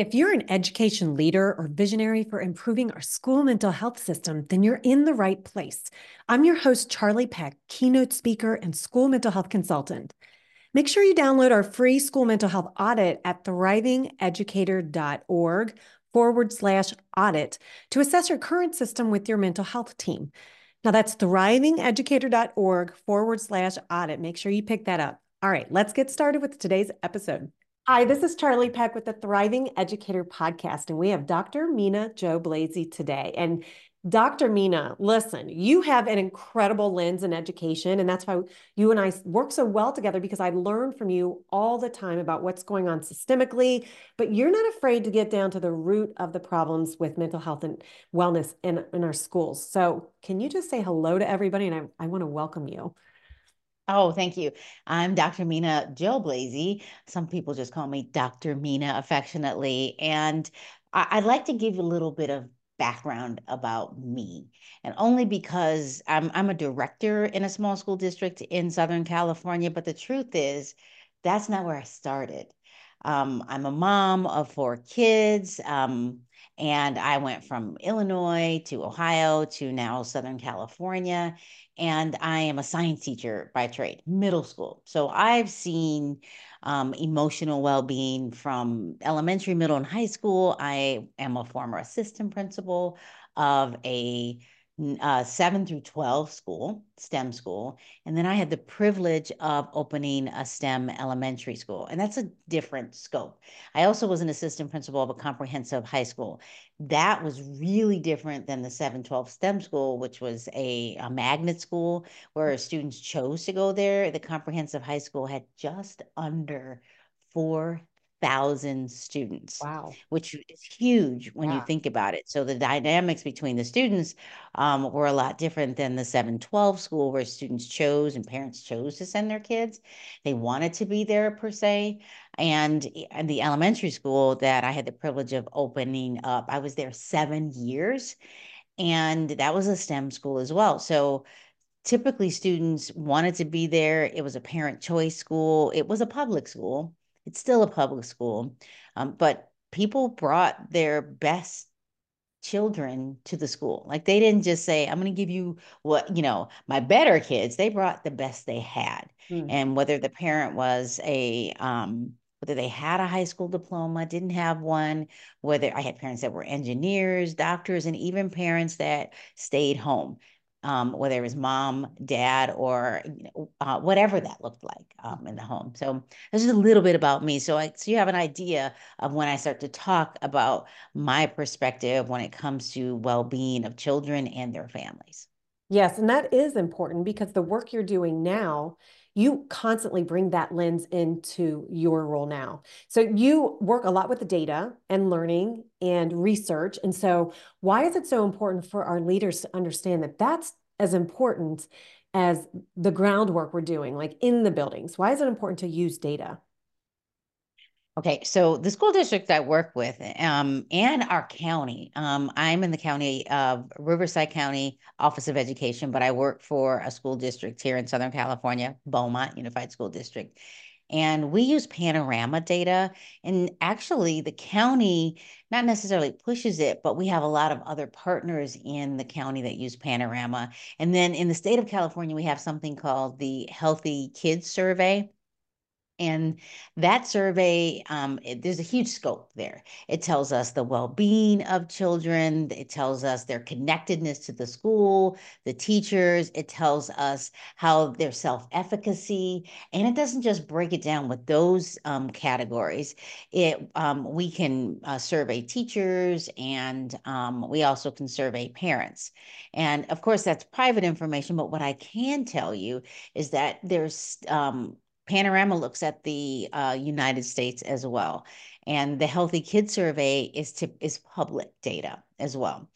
If you're an education leader or visionary for improving our school mental health system, then you're in the right place. I'm your host, Charle Peck, keynote speaker and school mental health consultant. Make sure you download our free school mental health audit at thrivingeducator.org forward slash audit to assess your current system with your mental health team. Now that's thrivingeducator.org forward slash audit. Make sure you pick that up. All right, let's get started with today's episode. Hi, this is Charle Peck with the Thriving Educator Podcast, and we have Dr. Mina Joe Blazy today. And Dr. Mina, listen, you have an incredible lens in education, and that's why you and I work so well together because I learn from you all the time about what's going on systemically, but you're not afraid to get down to the root of the problems with mental health and wellness in, in our schools. So, can you just say hello to everybody? And I, I want to welcome you. Oh, thank you. I'm Dr. Mina Jo Blazy. Some people just call me Dr. Mina affectionately. And I- would like to give you a little bit of background about me. And only because I'm, I'm a director in a small school district in Southern California. But the truth is, that's not where I started. Um, I'm a mom of four kids. Um, and I went from Illinois to Ohio to now Southern California. And I am a science teacher by trade, middle school. So I've seen um, emotional well being from elementary, middle, and high school. I am a former assistant principal of a uh, 7 through 12 school, STEM school. And then I had the privilege of opening a STEM elementary school. And that's a different scope. I also was an assistant principal of a comprehensive high school. That was really different than the 712 STEM school, which was a, a magnet school where students chose to go there. The comprehensive high school had just under four thousand students. Wow. Which is huge when yeah. you think about it. So the dynamics between the students um, were a lot different than the 712 school where students chose and parents chose to send their kids. They wanted to be there per se. And, and the elementary school that I had the privilege of opening up, I was there seven years. And that was a STEM school as well. So typically students wanted to be there. It was a parent choice school. It was a public school it's still a public school, um, but people brought their best children to the school. Like they didn't just say, I'm going to give you what, you know, my better kids. They brought the best they had. Mm. And whether the parent was a, um, whether they had a high school diploma, didn't have one, whether I had parents that were engineers, doctors, and even parents that stayed home um, whether it was mom, dad, or you know, uh, whatever that looked like um, in the home. So that's just a little bit about me. So, I, so you have an idea of when I start to talk about my perspective when it comes to well-being of children and their families. Yes, and that is important because the work you're doing now you constantly bring that lens into your role now. So you work a lot with the data and learning and research. And so, why is it so important for our leaders to understand that that's as important as the groundwork we're doing, like in the buildings? Why is it important to use data? Okay, so the school district I work with um, and our county, um, I'm in the county of Riverside County Office of Education, but I work for a school district here in Southern California, Beaumont Unified School District. And we use panorama data. And actually, the county not necessarily pushes it, but we have a lot of other partners in the county that use panorama. And then in the state of California, we have something called the Healthy Kids Survey. And that survey, um, it, there's a huge scope there. It tells us the well being of children, it tells us their connectedness to the school, the teachers, it tells us how their self efficacy, and it doesn't just break it down with those um, categories. It um, We can uh, survey teachers and um, we also can survey parents. And of course, that's private information, but what I can tell you is that there's um, Panorama looks at the uh, United States as well. And the Healthy Kids Survey is, to, is public data as well.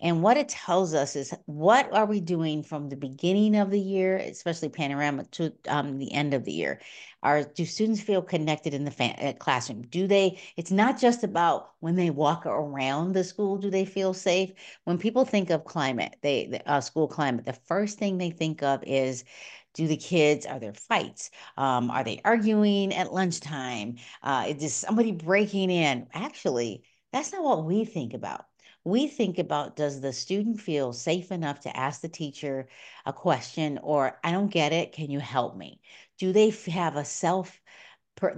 And what it tells us is what are we doing from the beginning of the year, especially panorama, to um, the end of the year? Are do students feel connected in the fa- uh, classroom? Do they? It's not just about when they walk around the school. Do they feel safe? When people think of climate, they uh, school climate, the first thing they think of is Do the kids, are there fights? Um, are they arguing at lunchtime? Uh, is somebody breaking in? Actually, that's not what we think about. We think about does the student feel safe enough to ask the teacher a question or I don't get it, can you help me? Do they have a self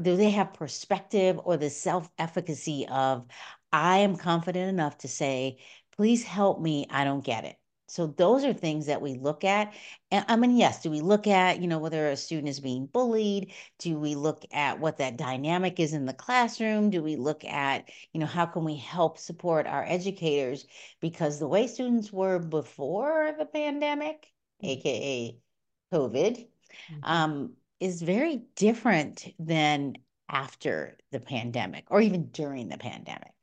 do they have perspective or the self efficacy of I am confident enough to say, please help me, I don't get it. So those are things that we look at. And I mean, yes, do we look at, you know, whether a student is being bullied? Do we look at what that dynamic is in the classroom? Do we look at, you know, how can we help support our educators? Because the way students were before the pandemic, mm-hmm. aka COVID, mm-hmm. um, is very different than after the pandemic or even during the pandemic.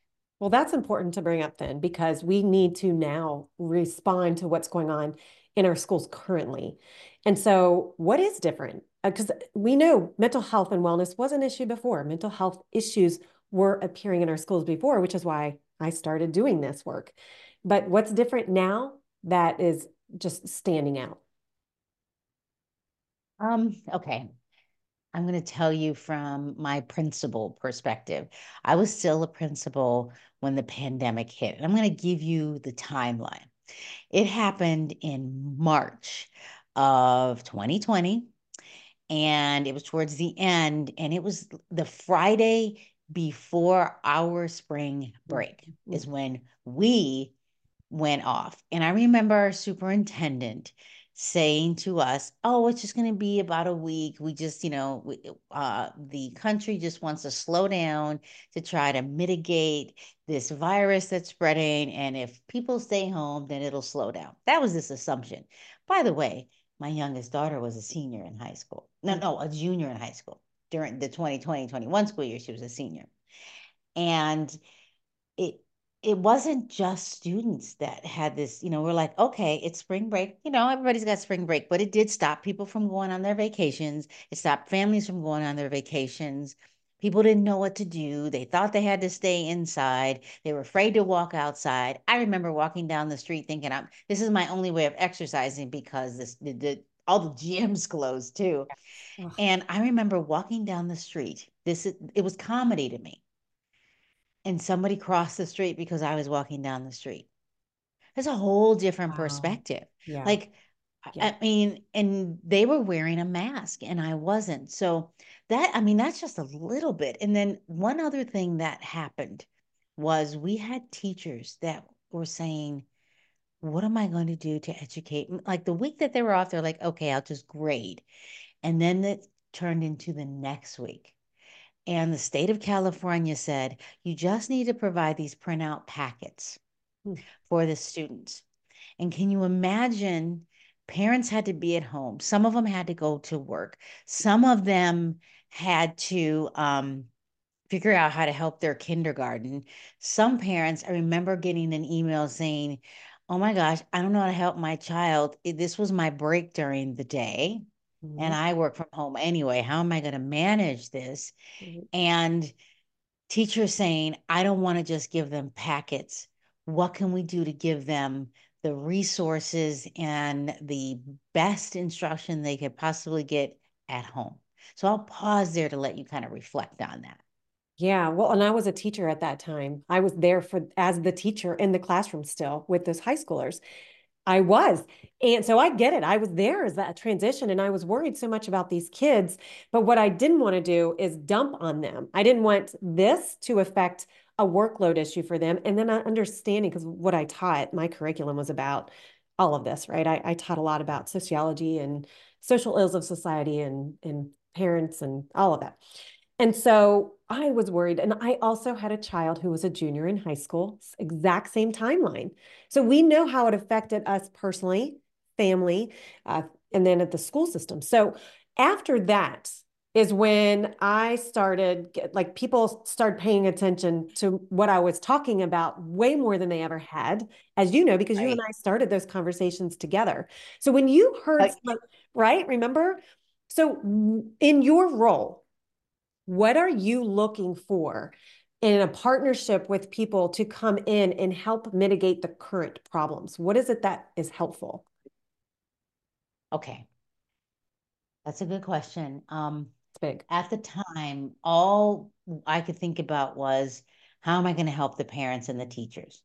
Well, that's important to bring up then because we need to now respond to what's going on in our schools currently. And so, what is different? Because uh, we know mental health and wellness was an issue before. Mental health issues were appearing in our schools before, which is why I started doing this work. But what's different now that is just standing out? Um, okay. I'm going to tell you from my principal perspective. I was still a principal when the pandemic hit. And I'm going to give you the timeline. It happened in March of 2020, and it was towards the end, and it was the Friday before our spring break, mm-hmm. is when we went off. And I remember our superintendent saying to us, "Oh, it's just going to be about a week. We just, you know, we, uh, the country just wants to slow down to try to mitigate this virus that's spreading, and if people stay home, then it'll slow down." That was this assumption. By the way, my youngest daughter was a senior in high school. No, no, a junior in high school during the 2020-21 school year. She was a senior, and it it wasn't just students that had this, you know, we're like, okay, it's spring break. You know, everybody's got spring break, but it did stop people from going on their vacations. It stopped families from going on their vacations. People didn't know what to do. They thought they had to stay inside. They were afraid to walk outside. I remember walking down the street thinking, I'm, this is my only way of exercising because this the, the all the gyms closed too. And I remember walking down the street. This it was comedy to me and somebody crossed the street because I was walking down the street. That's a whole different wow. perspective. Yeah. Like, yeah. I mean, and they were wearing a mask and I wasn't. So that, I mean, that's just a little bit. And then one other thing that happened was we had teachers that were saying, what am I going to do to educate? Like the week that they were off, they're like, okay, I'll just grade. And then it turned into the next week. And the state of California said, you just need to provide these printout packets hmm. for the students. And can you imagine? Parents had to be at home. Some of them had to go to work. Some of them had to um, figure out how to help their kindergarten. Some parents, I remember getting an email saying, Oh my gosh, I don't know how to help my child. This was my break during the day mm-hmm. and I work from home anyway. How am I going to manage this? Mm-hmm. And teachers saying, I don't want to just give them packets. What can we do to give them the resources and the best instruction they could possibly get at home? So I'll pause there to let you kind of reflect on that. Yeah, well, and I was a teacher at that time. I was there for as the teacher in the classroom still with those high schoolers. I was. And so I get it. I was there as that transition and I was worried so much about these kids. But what I didn't want to do is dump on them. I didn't want this to affect a workload issue for them. And then understanding, because what I taught, my curriculum was about all of this, right? I, I taught a lot about sociology and social ills of society and, and parents and all of that. And so I was worried. And I also had a child who was a junior in high school, exact same timeline. So we know how it affected us personally, family, uh, and then at the school system. So after that is when I started, like people started paying attention to what I was talking about way more than they ever had, as you know, because right. you and I started those conversations together. So when you heard, like, right, remember? So in your role, what are you looking for in a partnership with people to come in and help mitigate the current problems? What is it that is helpful? Okay. That's a good question. Um, It's big. at the time, all I could think about was how am I going to help the parents and the teachers?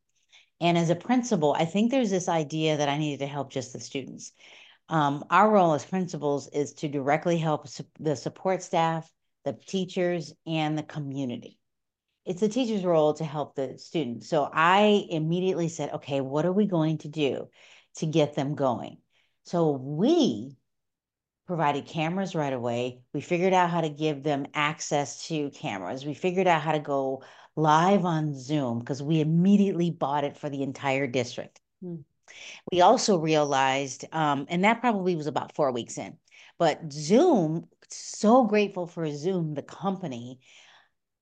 And as a principal, I think there's this idea that I needed to help just the students. Um, our role as principals is to directly help the support staff, the teachers, and the community. It's the teacher's role to help the students. So I immediately said, okay, what are we going to do to get them going? So we provided cameras right away. We figured out how to give them access to cameras. We figured out how to go live on Zoom because we immediately bought it for the entire district. Hmm. We also realized, um, and that probably was about four weeks in, but Zoom, so grateful for Zoom, the company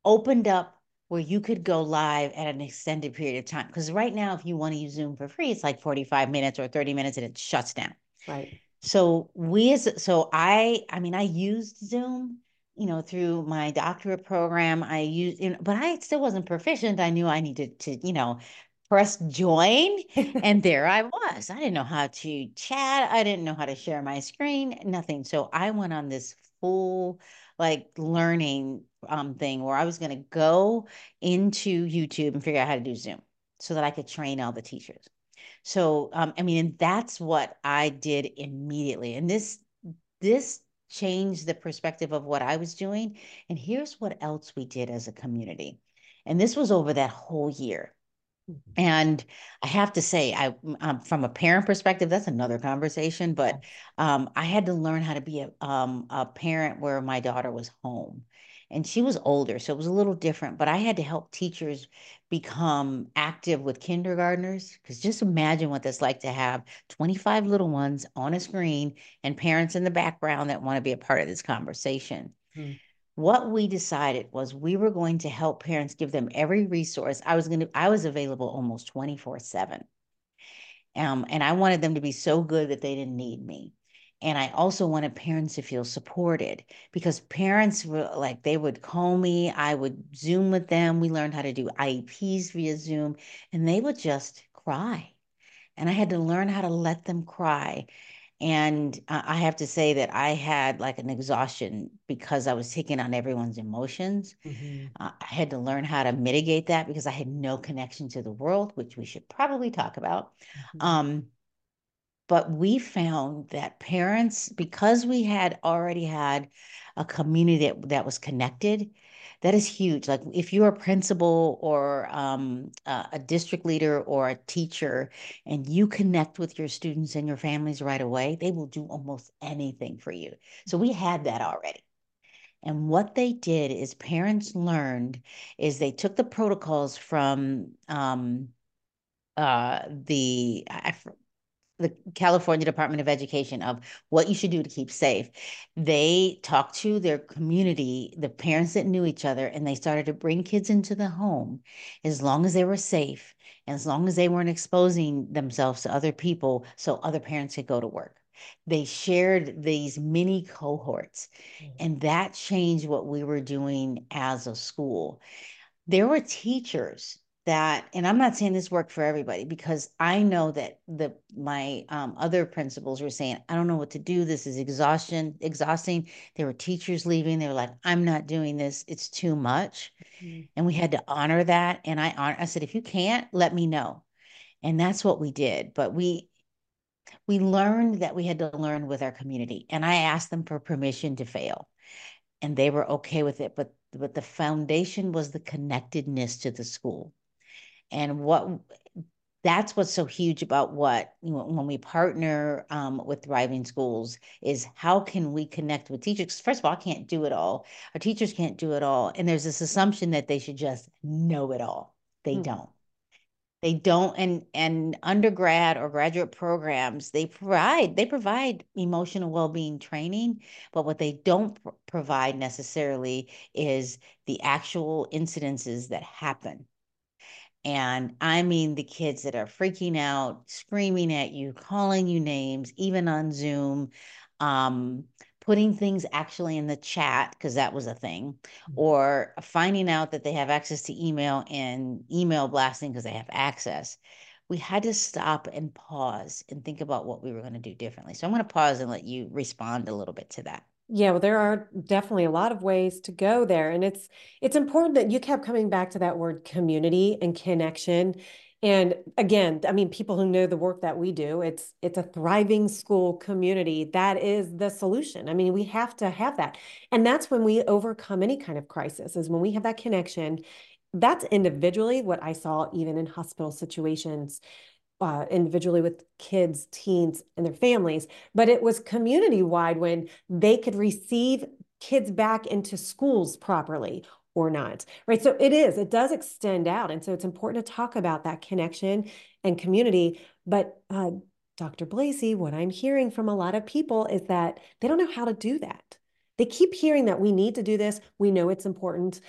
opened up where you could go live at an extended period of time. Because right now, if you want to use Zoom for free, it's like 45 minutes or 30 minutes and it shuts down. Right. So we as so I I mean I used Zoom, you know, through my doctorate program. I used, you know, but I still wasn't proficient. I knew I needed to, you know, press join and there I was. I didn't know how to chat. I didn't know how to share my screen, nothing. So I went on this full like learning um thing where I was going to go into YouTube and figure out how to do Zoom so that I could train all the teachers. So, um, I mean, and that's what I did immediately. And this, this changed the perspective of what I was doing. And here's what else we did as a community. And this was over that whole year. Mm-hmm. And I have to say, I um, from a parent perspective, that's another conversation. But um, I had to learn how to be a, um, a parent where my daughter was home, and she was older, so it was a little different. But I had to help teachers become active with kindergartners because just imagine what that's like to have 25 little ones on a screen and parents in the background that want to be a part of this conversation. Hmm what we decided was we were going to help parents give them every resource. I was going to i was available almost 24 7 um, and i wanted them to be so good that they didn't need me. And i also wanted parents to feel supported because parents were like they would call me i would zoom with them. We learned how to do ieps via zoom and they would just cry. And i had to learn how to let them cry and I have to say that I had like an exhaustion because I was taking on everyone's emotions. Mm-hmm. Uh, I had to learn how to mitigate that because I had no connection to the world, which we should probably talk about. Mm-hmm. Um, but we found that parents, because we had already had a community that, that was connected, that is huge. Like if you're a principal or um, uh, a district leader or a teacher and you connect with your students and your families right away, they will do almost anything for you. So we had that already. And what they did is parents learned is they took the protocols from um, uh, the I, the California Department of Education of what you should do to keep safe. They talked to their community, the parents that knew each other, and they started to bring kids into the home as long as they were safe and as long as they weren't exposing themselves to other people so other parents could go to work. They shared these mini cohorts, mm-hmm. and that changed what we were doing as a school. There were teachers that and i'm not saying this worked for everybody because i know that the my um, other principals were saying i don't know what to do. This is exhaustion exhausting. There were teachers leaving. They were like i'm not doing this. It's too much. Mm-hmm. and we had to honor that and i honor, i said if you can't let me know. And that's what we did but we we learned that we had to learn with our community and i asked them for permission to fail and they were okay with it but but the foundation was the connectedness to the school and what that's what's so huge about what you know, when we partner um, with thriving schools is how can we connect with teachers? First of all i can't do it all. Our teachers can't do it all. And there's this assumption that they should just know it all. They hmm. don't. They don't. And and undergrad or graduate programs they provide they provide emotional well-being training but what they don't pr- provide necessarily is the actual incidences that happen and I mean the kids that are freaking out, screaming at you, calling you names, even on Zoom, um, putting things actually in the chat, because that was a thing, mm-hmm. or finding out that they have access to email and email blasting because they have access. we had to stop and pause and think about what we were going to do differently. So I'm going to pause and let you respond a little bit to that. Yeah, well, there are definitely a lot of ways to go there. And it's it's important that you kept coming back to that word community and connection. And again, I mean, people who know the work that we do, it's it's a thriving school community. That is the solution. I mean, we have to have that. And that's when we overcome any kind of crisis, is when we have that connection. That's individually what I saw even in hospital situations uh, individually with kids, teens, and their families, but it was community wide when they could receive kids back into schools properly or not, right? So it is, it does extend out. And so it's important to talk about that connection and community. But uh, Dr. Blazy, what I'm hearing from a lot of people is that they don't know how to do that. They keep hearing that we need to do this. We know it's important.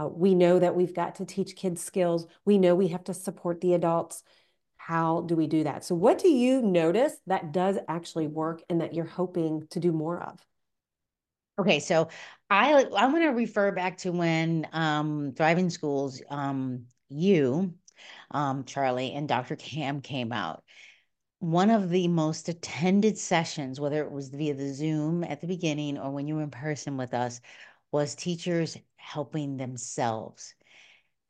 Uh, we know that we've got to teach kids skills. We know we have to support the adults how do we do that? So, what do you notice that does actually work and that you're hoping to do more of? Okay, so I I'm going to refer back to when um, Thriving Schools, um, you, um, Charle, and Dr. Cam came out. One of the most attended sessions, whether it was via the Zoom at the beginning or when you were in person with us, was teachers helping themselves.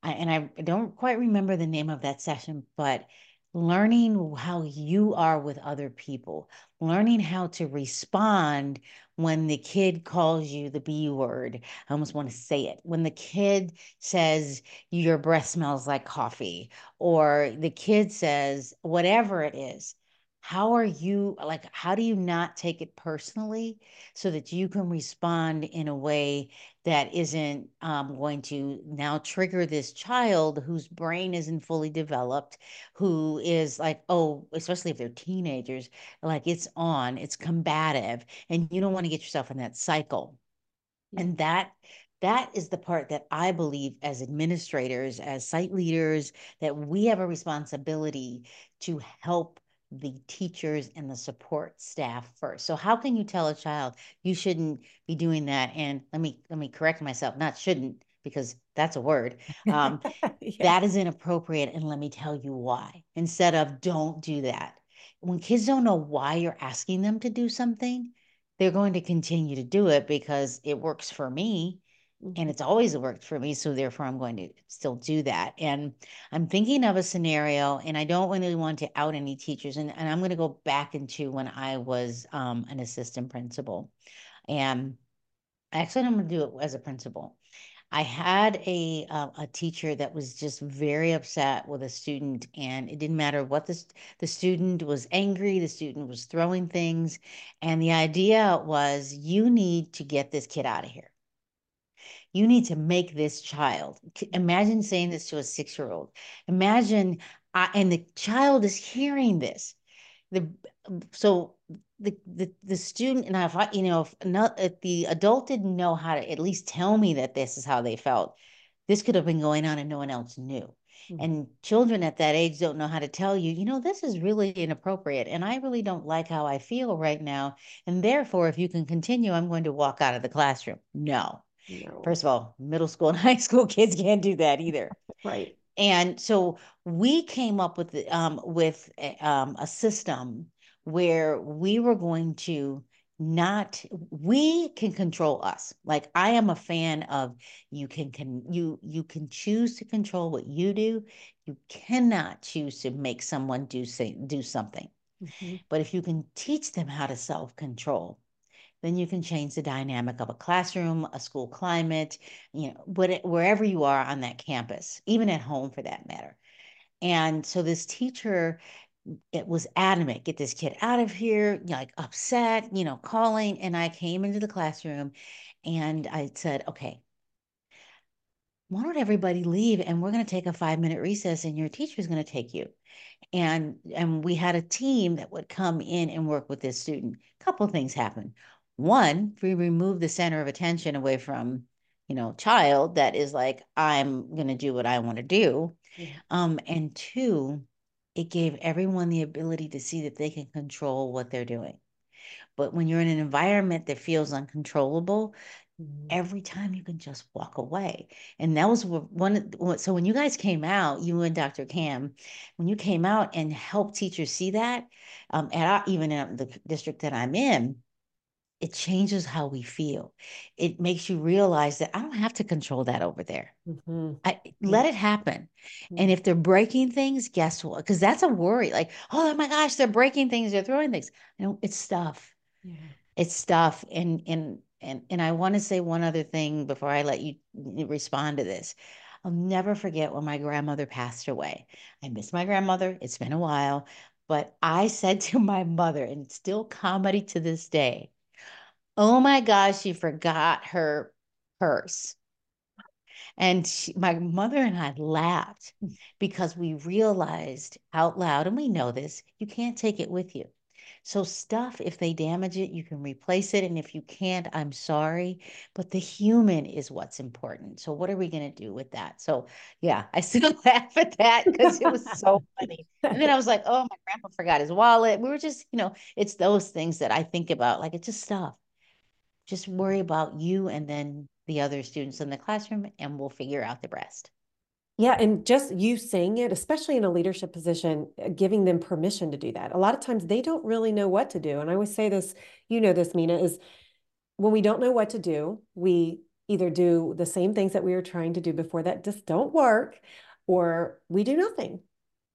I, and I don't quite remember the name of that session, but learning how you are with other people, learning how to respond when the kid calls you the B word. I almost want to say it. When the kid says your breath smells like coffee, or the kid says whatever it is, how are you like how do you not take it personally so that you can respond in a way that isn't um, going to now trigger this child whose brain isn't fully developed who is like oh especially if they're teenagers like it's on it's combative and you don't want to get yourself in that cycle. And that that is the part that I believe as administrators, as site leaders, that we have a responsibility to help the teachers and the support staff first. So how can you tell a child you shouldn't be doing that? And let me let me correct myself, not shouldn't because that's a word. Um. That is inappropriate, and let me tell you why. Instead of don't do that. When kids don't know why you're asking them to do something, they're going to continue to do it because it works for me and mm-hmm. it's always worked for me so therefore i'm going to still do that and i'm thinking of a scenario and i don't really want to out any teachers and, and i'm going to go back into when i was um, an assistant principal and actually i'm going to do it as a principal I had a uh, a teacher that was just very upset with a student, and it didn't matter what the the student was angry. The student was throwing things, and the idea was, you need to get this kid out of here you need to make this child. Imagine saying this to a six year old. Imagine, uh, and the child is hearing this. The so the the the student and if I, you know if not if the adult didn't know how to at least tell me that this is how they felt, this could have been going on and no one else knew. Mm-hmm. And children at that age don't know how to tell you, you know, this is really inappropriate. And I really don't like how I feel right now. And therefore, if you can continue, I'm going to walk out of the classroom. No, no. First of all, middle school and high school kids can't do that either. right. And so we came up with um, with a, um, a system where we were going to not we can control us like i am a fan of you can can you you can choose to control what you do you cannot choose to make someone do say do something mm-hmm. but if you can teach them how to self control then you can change the dynamic of a classroom, a school climate, you know, what, wherever you are on that campus, even at home for that matter. And so this teacher, it was adamant, get this kid out of here, like upset, you know, calling. And I came into the classroom and I said, okay, why don't everybody leave and we're going to take a five minute recess and your teacher is going to take you and and we had a team that would come in and work with this student a couple things happened one, if we remove the center of attention away from, you know, child that is like, I'm going to do what I want to do. Yeah. Um, and two, it gave everyone the ability to see that they can control what they're doing. But when you're in an environment that feels uncontrollable, mm-hmm. every time you can just walk away. And that was one. So when you guys came out, you and Dr. Cam, when you came out and helped teachers see that, um, at our, even in the district that I'm in, it changes how we feel. It makes you realize that I don't have to control that over there. Mm-hmm. I let it happen. Mm-hmm. And if they're breaking things, guess what? Because that's a worry. Like, oh my gosh, they're breaking things, they're throwing things. You know, it's stuff. Yeah. It's stuff. And and and and I want to say one other thing before I let you respond to this. I'll never forget when my grandmother passed away. I miss my grandmother. It's been a while, but I said to my mother, and still comedy to this day oh my gosh, she forgot her purse. And she, my mother and I laughed because we realized out loud, and we know this, you can't take it with you. So, stuff, if they damage it, you can replace it. And if you can't, I'm sorry. But the human is what's important. So, what are we going to do with that? So, yeah, I still laugh at that because it was so funny. And then I was like, oh, my grandpa forgot his wallet. We were just, you know, it's those things that I think about. Like, it's just stuff just worry about you and then the other students in the classroom and we'll figure out the rest. Yeah, and just you saying it, especially in a leadership position, uh, giving them permission to do that. A lot of times they don't really know what to do. And I always say this, you know this, Mina, is when we don't know what to do, we either do the same things that we were trying to do before that just don't work, or we do nothing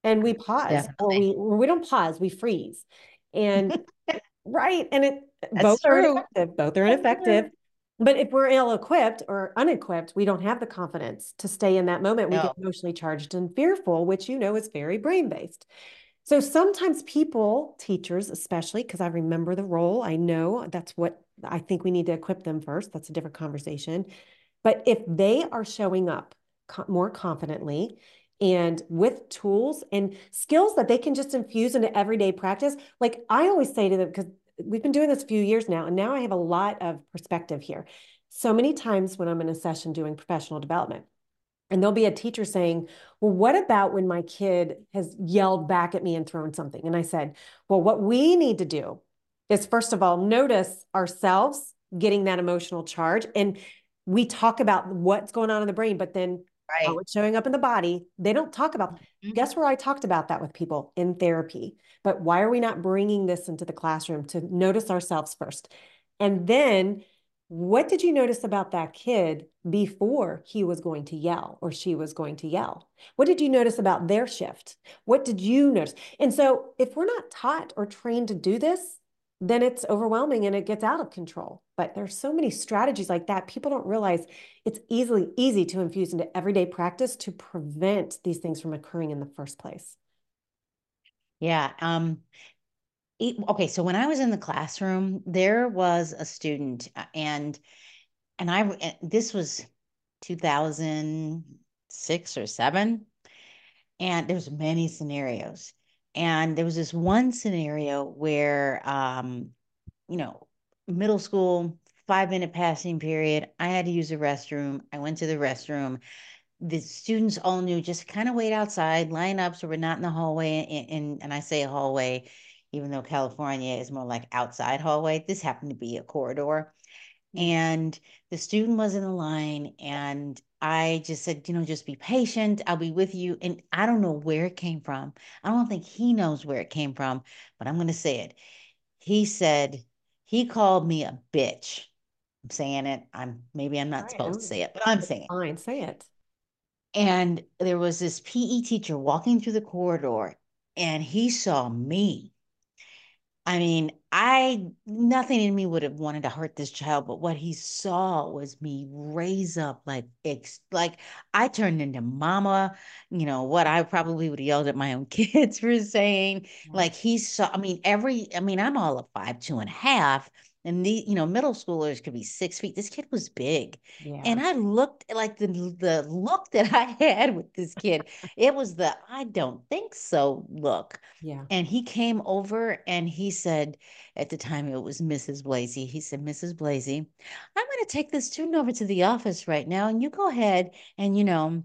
and we pause, Definitely. or we or we don't pause, we freeze. And right. And it that's both true. are ineffective. Both are ineffective. But if we're ill equipped or unequipped, we don't have the confidence to stay in that moment. We get emotionally charged and fearful, which you know is very brain based. So sometimes people, teachers especially, because I remember the role, I know that's what I think we need to equip them first. That's a different conversation. But if they are showing up co- more confidently and with tools and skills that they can just infuse into everyday practice, like I always say to them, because we've been doing this a few years now, and now I have a lot of perspective here. So many times when I'm in a session doing professional development, and there'll be a teacher saying, Well, what about when my kid has yelled back at me and thrown something? And I said, Well, what we need to do is, first of all, notice ourselves getting that emotional charge. And we talk about what's going on in the brain, but then right. how it's showing up in the body. They don't talk about. Mm-hmm. Guess where I talked about that with people in therapy. But why are we not bringing this into the classroom to notice ourselves first? And then what did you notice about that kid before he was going to yell or she was going to yell? What did you notice about their shift? What did you notice? And so, if we're not taught or trained to do this, then it's overwhelming and it gets out of control. But there's so many strategies like that. People don't realize it's easily easy to infuse into everyday practice to prevent these things from occurring in the first place. Yeah. Um, it, okay. So when I was in the classroom, there was a student uh, and, and I, this was 2006 or seven. And there's many scenarios. And there was this one scenario where, um, you know, middle school, five minute passing period. I had to use the restroom. I went to the restroom. The students all knew just kind of wait outside, line up so we're not in the hallway. And, and, and I say hallway, even though California is more like outside hallway. This happened to be a corridor. Mm. And the student was in the line, and I just said, you know, just be patient. I'll be with you. And I don't know where it came from. I don't think he knows where it came from, but I'm going to say it. He said, he called me a bitch. I'm saying it. I'm maybe I'm not right, supposed to say it, but I'm saying fine, it. Fine, say it. And there was this PE teacher walking through the corridor, and he saw me I mean, I nothing in me would have wanted to hurt this child, but what he saw was me raise up like ex, like I turned into mama, you know, what I probably would have yelled at my own kids for saying. Like he saw, I mean, every I mean, I'm all of five, two and a half. And the, you know, middle schoolers could be six feet. This kid was big. Yeah. And I looked like the the look that I had with this kid. it was the I don't think so look. Yeah. And he came over and he said, at the time it was Mrs. Blazy. He said, Mrs. Blazy, I'm going to take this student over to the office right now. And you go ahead and, you know,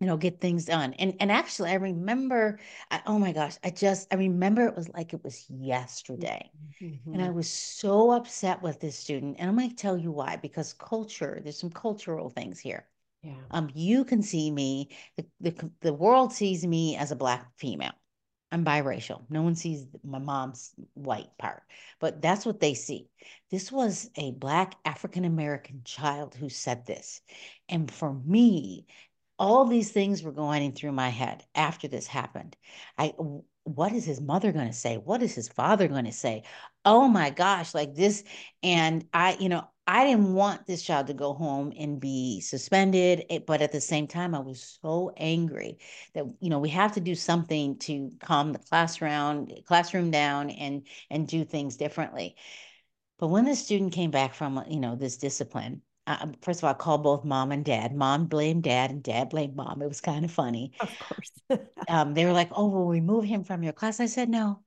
you know, get things done. And and actually, I remember, I, oh my gosh, I just I remember it was like it was yesterday, mm-hmm. and I mm-hmm. was so upset with this student. And I'm going to tell you why. Because culture, there's some cultural things here. Yeah. Um, you can see me. The, the the world sees me as a black female. I'm biracial. No one sees my mom's white part, but that's what they see. This was a Black African American child who said this. And for me, all these things were going through my head after this happened. I what is his mother going to say? What is his father going to say? Oh my gosh, like this and I, you know, I didn't want this child to go home and be suspended, eh, but at the same time I was so angry that you know, we have to do something to calm the classroom classroom down and and do things differently. But when the student came back from, you know, this discipline, uh, first of all, I called both mom and dad. Mom blamed dad, and dad blamed mom. It was kind of funny. Of course. um, they were like, "Oh, will we move him from your class." I said, "No,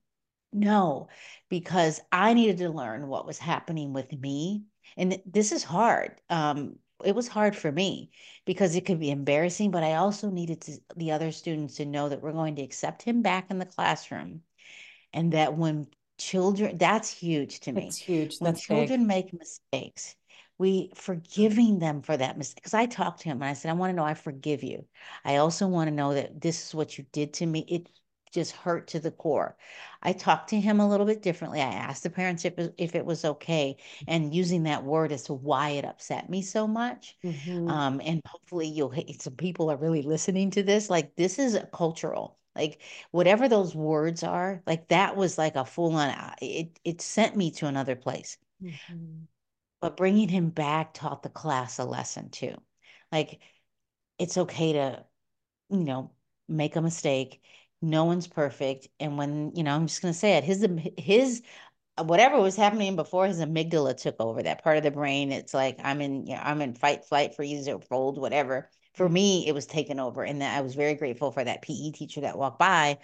no," because I needed to learn what was happening with me, and th- this is hard. Um, it was hard for me because it could be embarrassing, but I also needed to, the other students to know that we're going to accept him back in the classroom, and that when children, that's huge to me. It's huge. When that's children big. make mistakes we forgiving them for that mistake. Because I talked to him and I said, I want to know I forgive you. I also want to know that this is what you did to me. It just hurt to the core. I talked to him a little bit differently. I asked the parents if, if it was okay and using that word as to why it upset me so much. Mm-hmm. Um, and hopefully you'll some people are really listening to this. Like this is cultural. Like whatever those words are, like that was like a full on. Uh, it it sent me to another place. Mm-hmm but bringing him back taught the class a lesson too. Like it's okay to, you know, make a mistake. No one's perfect. And when, you know, I'm just going to say it, his, his, whatever was happening before his amygdala took over that part of the brain. It's like, I'm in, you know, I'm in fight, flight, freeze or fold, whatever. For me, it was taken over. And that I was very grateful for that PE teacher that walked by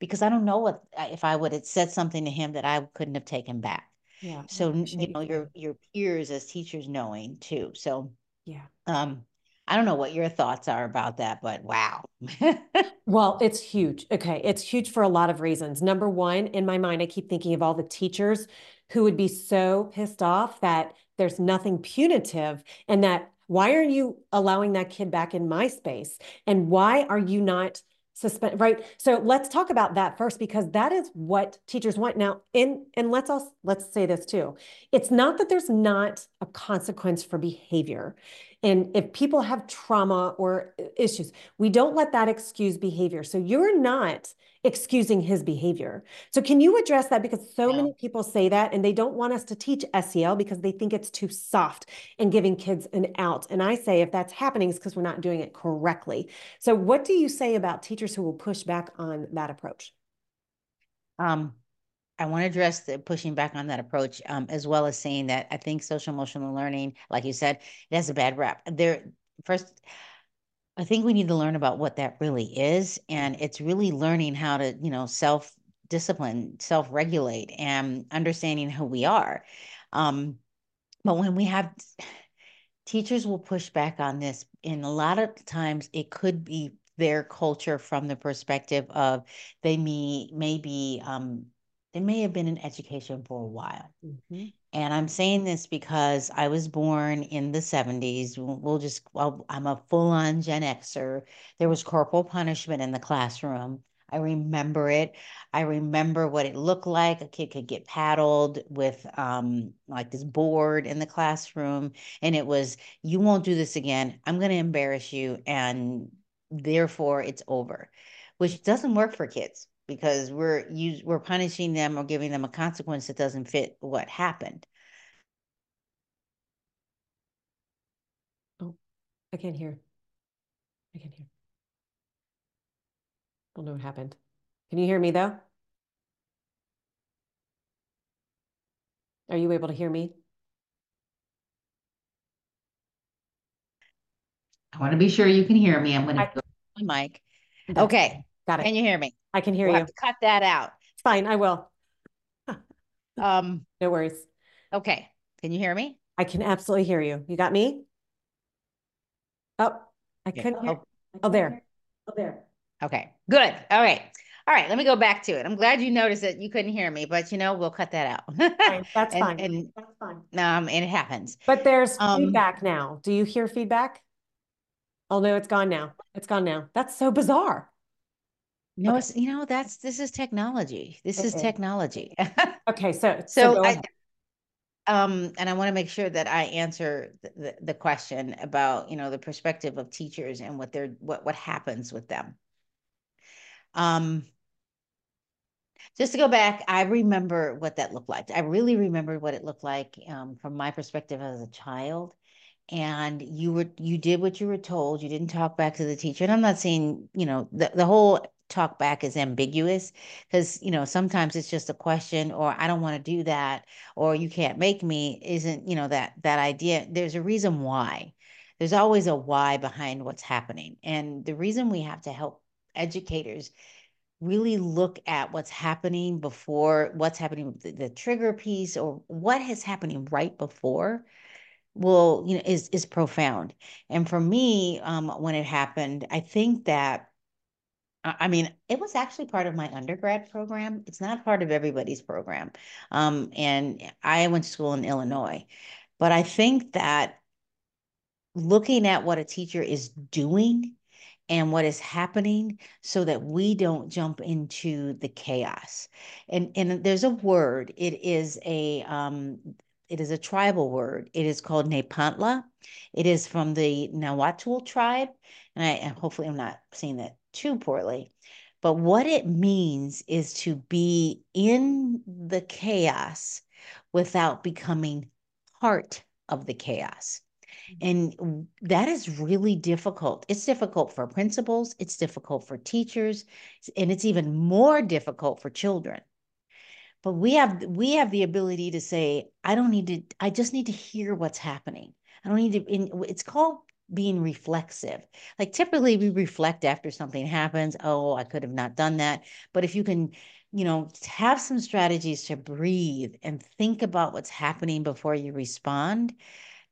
because I don't know what, if I would have said something to him that I couldn't have taken back. Yeah. So you know your your peers as teachers knowing too. So yeah. Um, I don't know what your thoughts are about that, but wow. well, it's huge. Okay, it's huge for a lot of reasons. Number one, in my mind, I keep thinking of all the teachers who would be so pissed off that there's nothing punitive and that why are you allowing that kid back in my space and why are you not suspend right? So let's talk about that first because that is what teachers want. Now in and let's also let's say this too. It's not that there's not a consequence for behavior and if people have trauma or issues we don't let that excuse behavior so you're not excusing his behavior. So can you address that? Because so yeah. many people say that and they don't want us to teach SEL because they think it's too soft and giving kids an out. And I say if that's happening, it's because we're not doing it correctly. So what do you say about teachers who will push back on that approach? Um, I want to address the pushing back on that approach, um, as well as saying that I think social emotional learning, like you said, it has a bad rap. There, first, I think we need to learn about what that really is. And it's really learning how to, you know, self discipline, self regulate, and understanding who we are. Um, but when we have teachers will push back on this, and a lot of times it could be their culture from the perspective of they may maybe um, they may have been in education for a while. Mm-hmm. And I'm saying this because I was born in the 70s. We'll just, well, I'm a full on Gen Xer. There was corporal punishment in the classroom. I remember it. I remember what it looked like. A kid could get paddled with um, like this board in the classroom. And it was, you won't do this again. I'm going to embarrass you. And therefore, it's over, which doesn't work for kids because we're use, we're punishing them or giving them a consequence that doesn't fit what happened. Oh, I can't hear. I can't hear. I Don't know what happened. Can you hear me though? Are you able to hear me? I want to be sure you can hear me. I'm going to go my mic. Okay. Got it. Can you hear me? I can hear we'll you. Cut that out. Fine, I will. um, no worries. Okay. Can you hear me? I can absolutely hear you. You got me? Oh, I couldn't hear. Oh, there. Oh, there. Okay, good. All right. All right, let me go back to it. I'm glad you noticed that you couldn't hear me, but you know, we'll cut that out. Fine, That's And- fine. And, That's fine. um, and it happens. But there's Um, feedback now. Do you hear feedback? Oh, no, it's gone now. It's gone now. That's so bizarre. No, Okay. it's, you know, that's, this is technology. This It is technology. Okay, so, so So I, um, and I want to make sure that I answer the, the, the question about, you know, the perspective of teachers and what they're, what, what happens with them. Um, just to go back, I remember what that looked like. I really remember what it looked like, um, from my perspective as a child. And you were, you did what you were told. You didn't talk back to the teacher. And I'm not saying, you know, the, the whole talk back is ambiguous because, you know, sometimes it's just a question or I don't want to do that or you can't make me isn't, you know, that, that idea. There's a reason why. There's always a why behind what's happening. And the reason we have to help educators really look at what's happening before what's happening the, the trigger piece or what is happening right before will you know is is profound and for me um when it happened i think that I mean, it was actually part of my undergrad program. It's not part of everybody's program. Um, and I went to school in Illinois. But I think that looking at what a teacher is doing and what is happening so that we don't jump into the chaos. And and there's a word, it is a um it is a tribal word. It is called Nepantla. It is from the Nahuatl tribe. And I hopefully I'm not saying that too poorly. But what it means is to be in the chaos without becoming part of the chaos. Mm-hmm. And that is really difficult. It's difficult for principals, it's difficult for teachers, and it's even more difficult for children. But we have we have the ability to say, I don't need to, I just need to hear what's happening. I don't need to, in, it's called being reflexive. Like typically we reflect after something happens. Oh, I could have not done that. But if you can, you know, have some strategies to breathe and think about what's happening before you respond,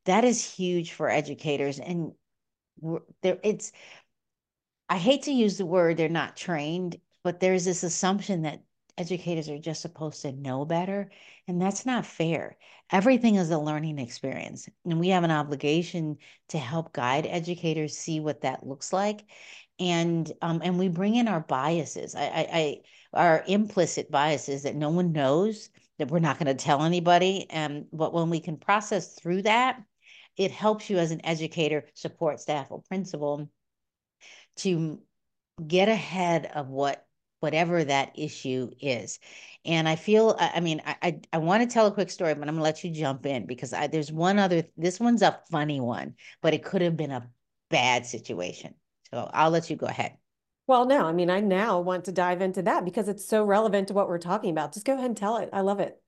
that is huge for educators. And there, it's, I hate to use the word they're not trained, but there's this assumption that educators are just supposed to know better. And that's not fair. Everything is a learning experience. And we have an obligation to help guide educators see what that looks like. And um, and we bring in our biases. I, I, I our implicit biases that no one knows that we're not going to tell anybody. And but when we can process through that, it helps you as an educator, support staff, or principal to get ahead of what whatever that issue is. And I feel, I mean, I I, I want to tell a quick story, but I'm gonna let you jump in because I, there's one other. This one's a funny one, but it could have been a bad situation. So I'll let you go ahead. Well, no, I mean, I now want to dive into that because it's so relevant to what we're talking about. Just go ahead and tell it. I love it.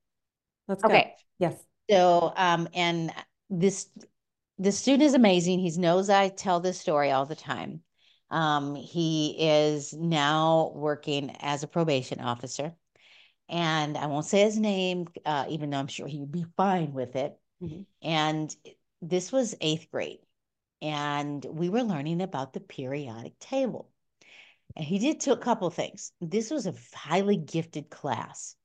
Let's go. Okay. Yes. So, um, and this the student is amazing. He knows I tell this story all the time. Um, he is now working as a probation officer, and I won't say his name, uh, even though I'm sure he would be fine with it. Mhm. And this was eighth grade, and we were learning about the periodic table. And he did a couple things. This was a highly gifted class,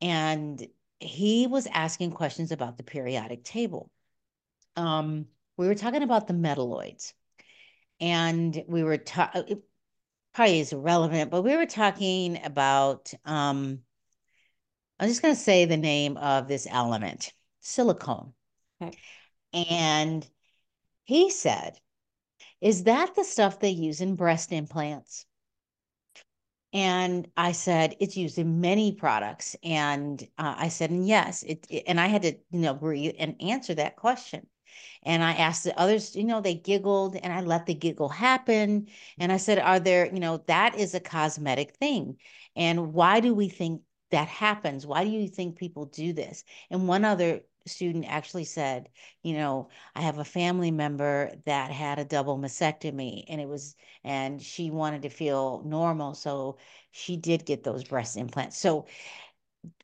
and he was asking questions about the periodic table. Um, we were talking about the metalloids, and we were talking. Probably is irrelevant, but we were talking about. Um, I'm just going to say the name of this element, silicone. Okay. And he said, "Is that the stuff they use in breast implants?" And I said, it's used in many products. And uh, I said, and yes, it, it, and I had to, you know, breathe and answer that question. And I asked the others, you know, they giggled and I let the giggle happen. And I said, are there, you know, that is a cosmetic thing. And why do we think that happens? Why do you think people do this? And one other student actually said, you know, I have a family member that had a double mastectomy and it was, and she wanted to feel normal. So she did get those breast implants. So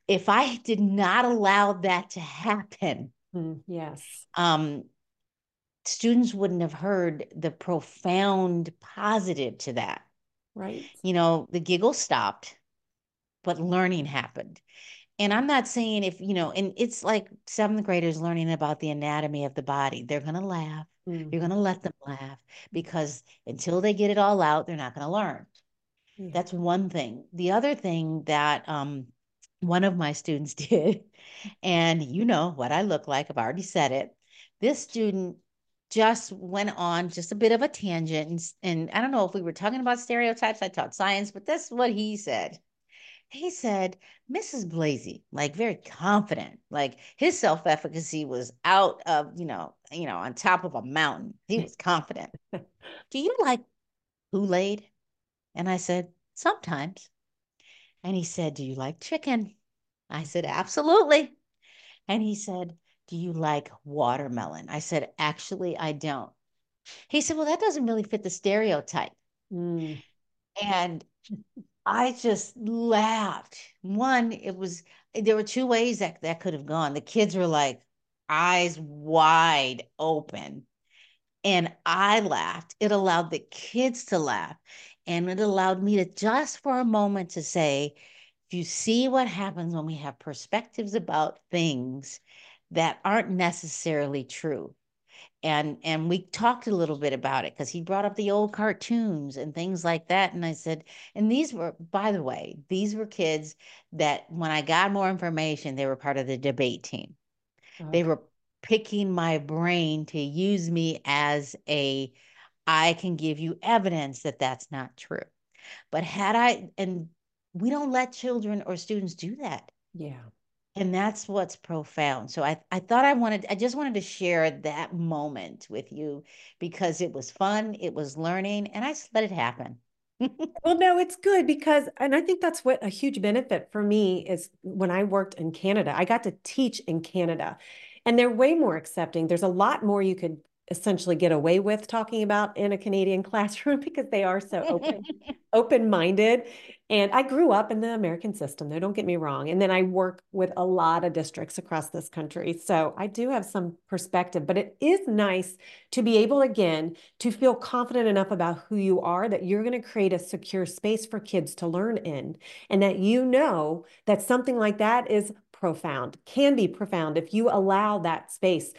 if I did not allow that to happen, Mm, yes. um, students wouldn't have heard the profound positive to that. Right. You know, the giggle stopped, but learning happened. And I'm not saying if, you know, and it's like seventh graders learning about the anatomy of the body. They're going to laugh. Mm-hmm. You're going to let them laugh because until they get it all out, they're not going to learn. That's one thing. The other thing that um, one of my students did, and you know what I look like, I've already said it. This student just went on just a bit of a tangent. And, and I don't know if we were talking about stereotypes. I taught science, but that's what he said. He said, Mrs. Blazy, like very confident, like his self-efficacy was out of, you know, you know, on top of a mountain. He was confident. Do you like Kool-Aid? And I said, sometimes. And he said, Do you like chicken? I said, Absolutely. And he said, Do you like watermelon? I said, Actually, I don't. He said, Well, that doesn't really fit the stereotype. Mm. And I just laughed. One, it was, there were two ways that that could have gone. The kids were like, eyes wide open. And I laughed. It allowed the kids to laugh. And it allowed me to just for a moment to say, if you see what happens when we have perspectives about things that aren't necessarily true. And and we talked a little bit about it because he brought up the old cartoons and things like that. And I said, and these were, by the way, these were kids that when I got more information, they were part of the debate team. Okay. They were picking my brain to use me as a I can give you evidence that that's not true. But had I, and we don't let children or students do that. Yeah. And that's what's profound. So I, I thought I wanted, I just wanted to share that moment with you because it was fun, it was learning, and I just let it happen. well, no, it's good because, and I think that's what a huge benefit for me is when I worked in Canada, I got to teach in Canada and they're way more accepting. There's a lot more you could essentially get away with talking about in a Canadian classroom because they are so open open-minded. And I grew up in the American system though don't get me wrong. And then I work with a lot of districts across this country. So I do have some perspective but it is nice to be able again to feel confident enough about who you are that you're going to create a secure space for kids to learn in and that you know that something like that is profound can be profound if you allow that space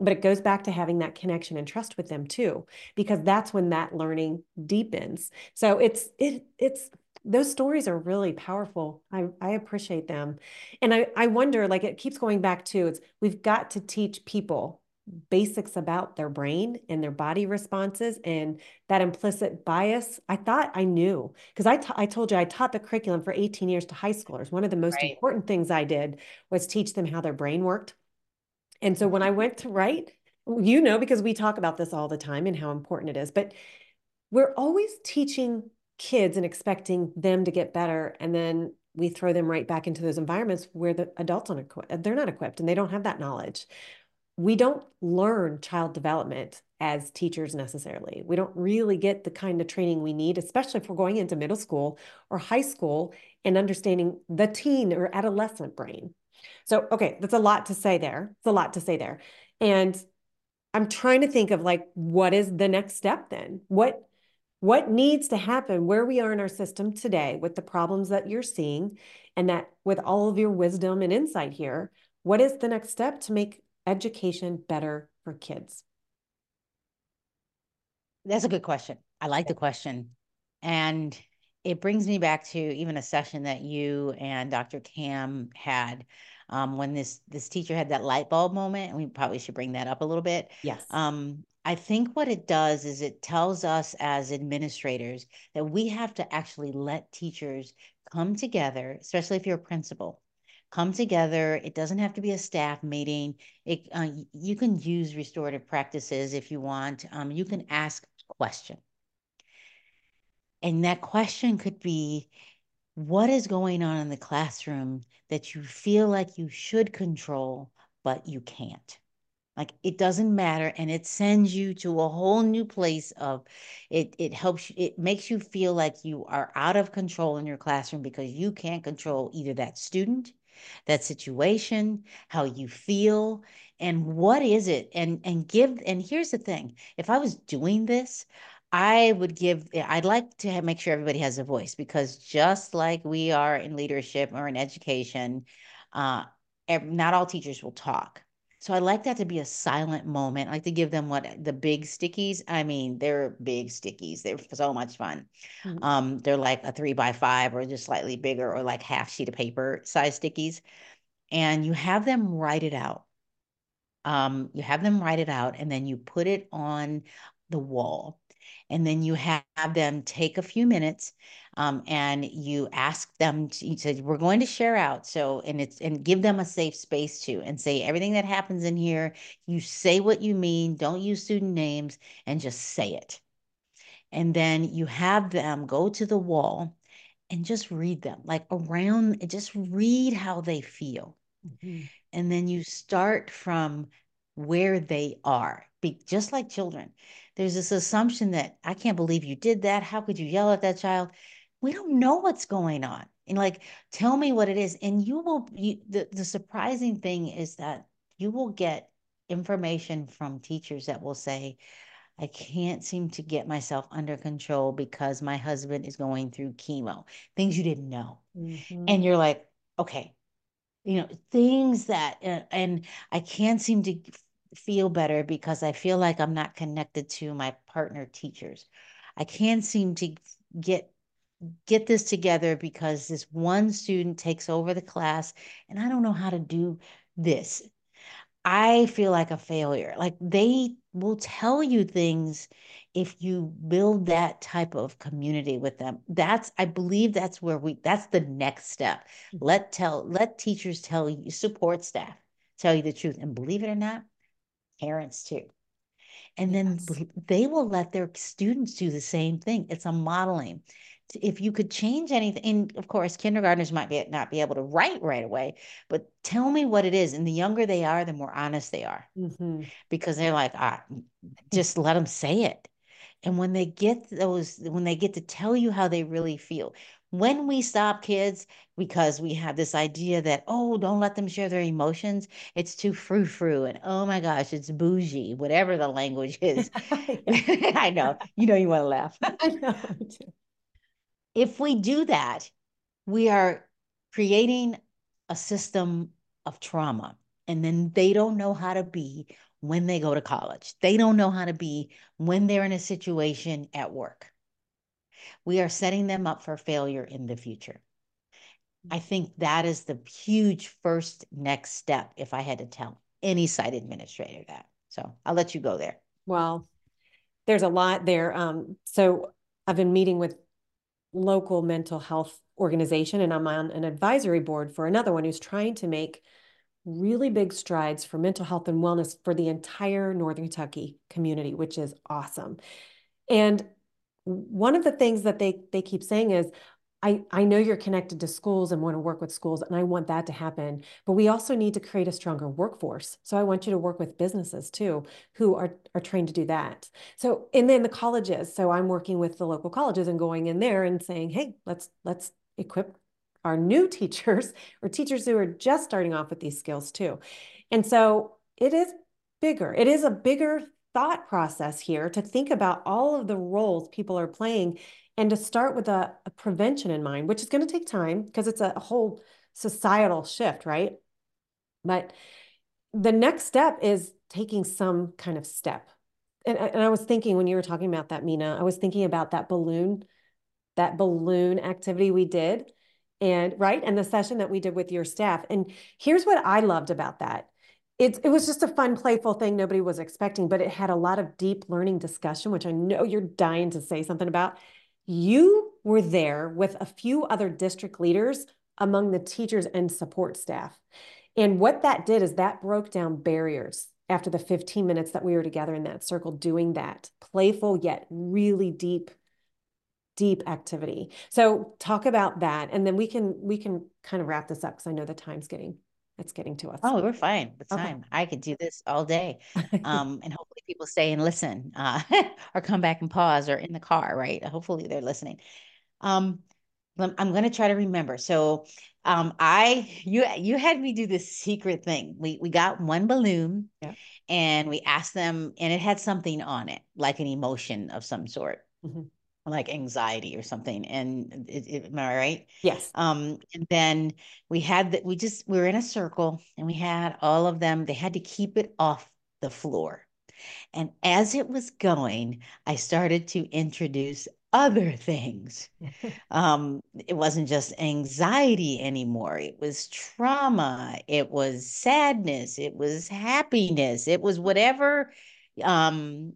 but it goes back to having that connection and trust with them too because that's when that learning deepens. So it's it it's those stories are really powerful. I i appreciate them. And i i wonder like it keeps going back to it's we've got to teach people basics about their brain and their body responses and that implicit bias. I thought i knew because I, I told you i taught the curriculum for 18 years to high schoolers. One of the most right. important things i did was teach them how their brain worked and so when I went to write, you know, because we talk about this all the time and how important it is, but we're always teaching kids and expecting them to get better. And then we throw them right back into those environments where the adults aren't equipped. They're not equipped and they don't have that knowledge. We don't learn child development as teachers necessarily. We don't really get the kind of training we need, especially if we're going into middle school or high school and understanding the teen or adolescent brain. So, okay, that's a lot to say there. It's a lot to say there. And I'm trying to think of like what is the next step then? What what needs to happen where we are in our system today with the problems that you're seeing and that with all of your wisdom and insight here, what is the next step to make education better for kids? That's a good question. I like the question. And it brings me back to even a session that you and Dr. Cam had um, when this this teacher had that light bulb moment, and we probably should bring that up a little bit. Yes. Um, I think what it does is it tells us as administrators that we have to actually let teachers come together, especially if you're a principal. Come together. It doesn't have to be a staff meeting. It uh, you can use restorative practices if you want. Um, you can ask a question, and that question could be, what is going on in the classroom that you feel like you should control, but you can't? Like it doesn't matter. And it sends you to a whole new place of it, it helps you, it makes you feel like you are out of control in your classroom because you can't control either that student, that situation, how you feel, and what is it? And and give and here's the thing. If I was doing this, I would give, I'd like to have, make sure everybody has a voice because just like we are in leadership or in education, uh, not all teachers will talk. So I like that to be a silent moment. I like to give them what the big stickies. I mean, they're big stickies. They're so much fun. Mm-hmm. Um, they're like a three by five or just slightly bigger or like half sheet of paper size stickies. And you have them write it out. Um, you have them write it out and then you put it on the wall and then you have them take a few minutes um, and you ask them to, you said we're going to share out. So and it's and give them a safe space to and say everything that happens in here you say what you mean don't use student names and just say it. And then you have them go to the wall and just read them like around just read how they feel. Mm-hmm. and then you start from where they are be just like children there's this assumption that I can't believe you did that. How could you yell at that child? We don't know what's going on. And like, tell me what it is. And you will, you, the, the surprising thing is that you will get information from teachers that will say, I can't seem to get myself under control because my husband is going through chemo, things you didn't know. Mm-hmm. And you're like, okay, you know, things that, uh, and I can't seem to feel better because I feel like I'm not connected to my partner teachers. I can't seem to get get this together because this one student takes over the class and I don't know how to do this. I feel like a failure. Like they will tell you things if you build that type of community with them. That's I believe that's where we that's the next step. Mm-hmm. Let tell let teachers tell you support staff tell you the truth and believe it or not parents too. And yes. then they will let their students do the same thing. It's a modeling. If you could change anything, and of course, kindergartners might be, not be able to write right away, but tell me what it is. And the younger they are, the more honest they are mm-hmm. because they're like, ah, just let them say it. And when they get those, when they get to tell you how they really feel, when we stop kids because we have this idea that oh don't let them share their emotions it's too frou frou and oh my gosh it's bougie whatever the language is. I know. You know you want to laugh. I know if we do that we are creating a system of trauma and then they don't know how to be when they go to college. They don't know how to be when they're in a situation at work we are setting them up for failure in the future. I think that is the huge first next step if I had to tell any site administrator that. So I'll let you go there. Well, there's a lot there. Um, so I've been meeting with local mental health organization and I'm on an advisory board for another one who's trying to make really big strides for mental health and wellness for the entire Northern Kentucky community, which is awesome. And one of the things that they they keep saying is I, I know you're connected to schools and want to work with schools, and I want that to happen. But we also need to create a stronger workforce. So I want you to work with businesses too, who are, are trained to do that. So and then the colleges. So I'm working with the local colleges and going in there and saying, hey, let's let's equip our new teachers or teachers who are just starting off with these skills too. And so it is bigger. It is a bigger thought process here to think about all of the roles people are playing and to start with a, a prevention in mind, which is going to take time because it's a whole societal shift, right? But the next step is taking some kind of step. And, and I was thinking when you were talking about that, Mina, I was thinking about that balloon, that balloon activity we did. And right. And the session that we did with your staff. And here's what I loved about that it, it was just a fun, playful thing nobody was expecting, but it had a lot of deep learning discussion, which I know you're dying to say something about. You were there with a few other district leaders among the teachers and support staff. And what that did is that broke down barriers after the 15 minutes that we were together in that circle doing that playful yet really deep deep activity. So talk about that and then we can we can kind of wrap this up cuz I know the time's getting it's getting to us. Oh, we're fine with okay. time. I could do this all day. Um, and hopefully people stay and listen, uh, or come back and pause or in the car, right? Hopefully they're listening. Um, I'm going to try to remember. So, um, I you you had me do this secret thing. We we got one balloon, yeah. and we asked them, and it had something on it, like an emotion of some sort. Mm-hmm like anxiety or something. And it, it, am I right? Yes. Um, and then we had that, we just, we were in a circle and we had all of them, they had to keep it off the floor. And as it was going, I started to introduce other things. um, it wasn't just anxiety anymore. It was trauma. It was sadness. It was happiness. It was whatever um,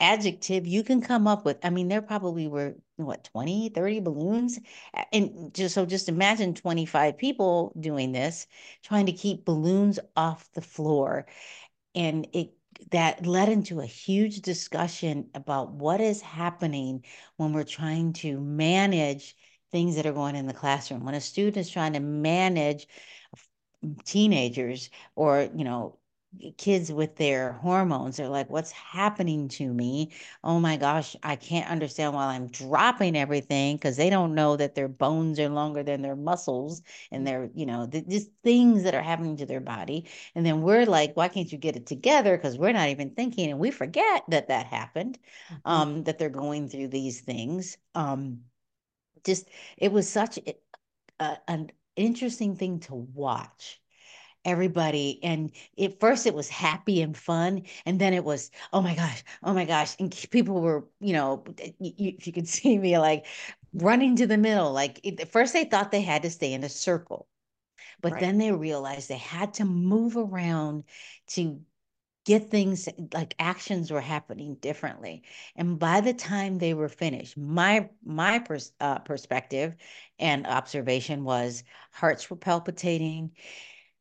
adjective you can come up with. I mean, there probably were what 20, 30 balloons. And just so just imagine 25 people doing this, trying to keep balloons off the floor. And it that led into a huge discussion about what is happening when we're trying to manage things that are going in the classroom. When a student is trying to manage teenagers or, you know, kids with their hormones they're like what's happening to me? Oh my gosh i can't understand why i'm dropping everything because they don't know that their bones are longer than their muscles and they're you know, the, just things that are happening to their body. And then we're like why can't you get it together? Because we're not even thinking and we forget that that happened mm-hmm. um that they're going through these things um just it was such a, an interesting thing to watch everybody and at first it was happy and fun and then it was oh my gosh oh my gosh and people were you know you, if you could see me like running to the middle like at first they thought they had to stay in a circle but right. then they realized they had to move around to get things like actions were happening differently and by the time they were finished my my pers- uh, perspective and observation was hearts were palpitating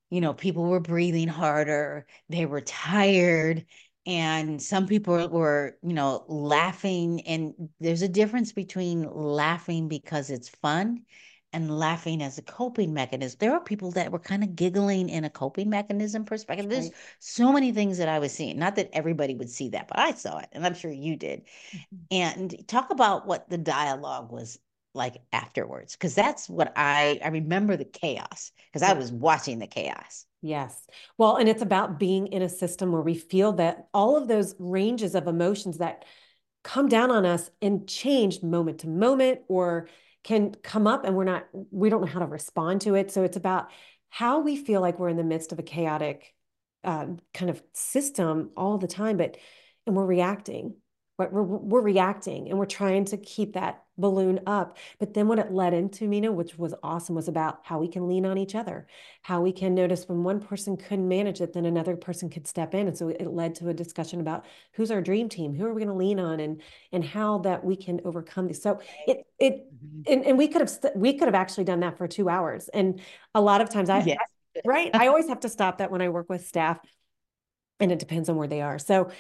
you know, people were breathing harder, they were tired, and some people were, you know, laughing. And there's a difference between laughing because it's fun and laughing as a coping mechanism. There are people that were kind of giggling in a coping mechanism perspective. There's right. so many things that I was seeing. Not that everybody would see that, but I saw it, and I'm sure you did. Mm-hmm. And talk about what the dialogue was like afterwards because that's what i i remember the chaos because i was watching the chaos. Yes. Well and it's about being in a system where we feel that all of those ranges of emotions that come down on us and change moment to moment or can come up and we're not we don't know how to respond to it. So it's about how we feel like we're in the midst of a chaotic uh, kind of system all the time but and we're reacting we're, we're reacting and we're trying to keep that balloon up. But then what it led into, Mina, which was awesome, was about how we can lean on each other, how we can notice when one person couldn't manage it, then another person could step in. And so it led to a discussion about who's our dream team, who are we going to lean on, and and how that we can overcome this. So it it mm-hmm. and, and we could have we could have actually done that for two hours. And a lot of times I, yes. I right, I always have to stop that when I work with staff, and it depends on where they are. So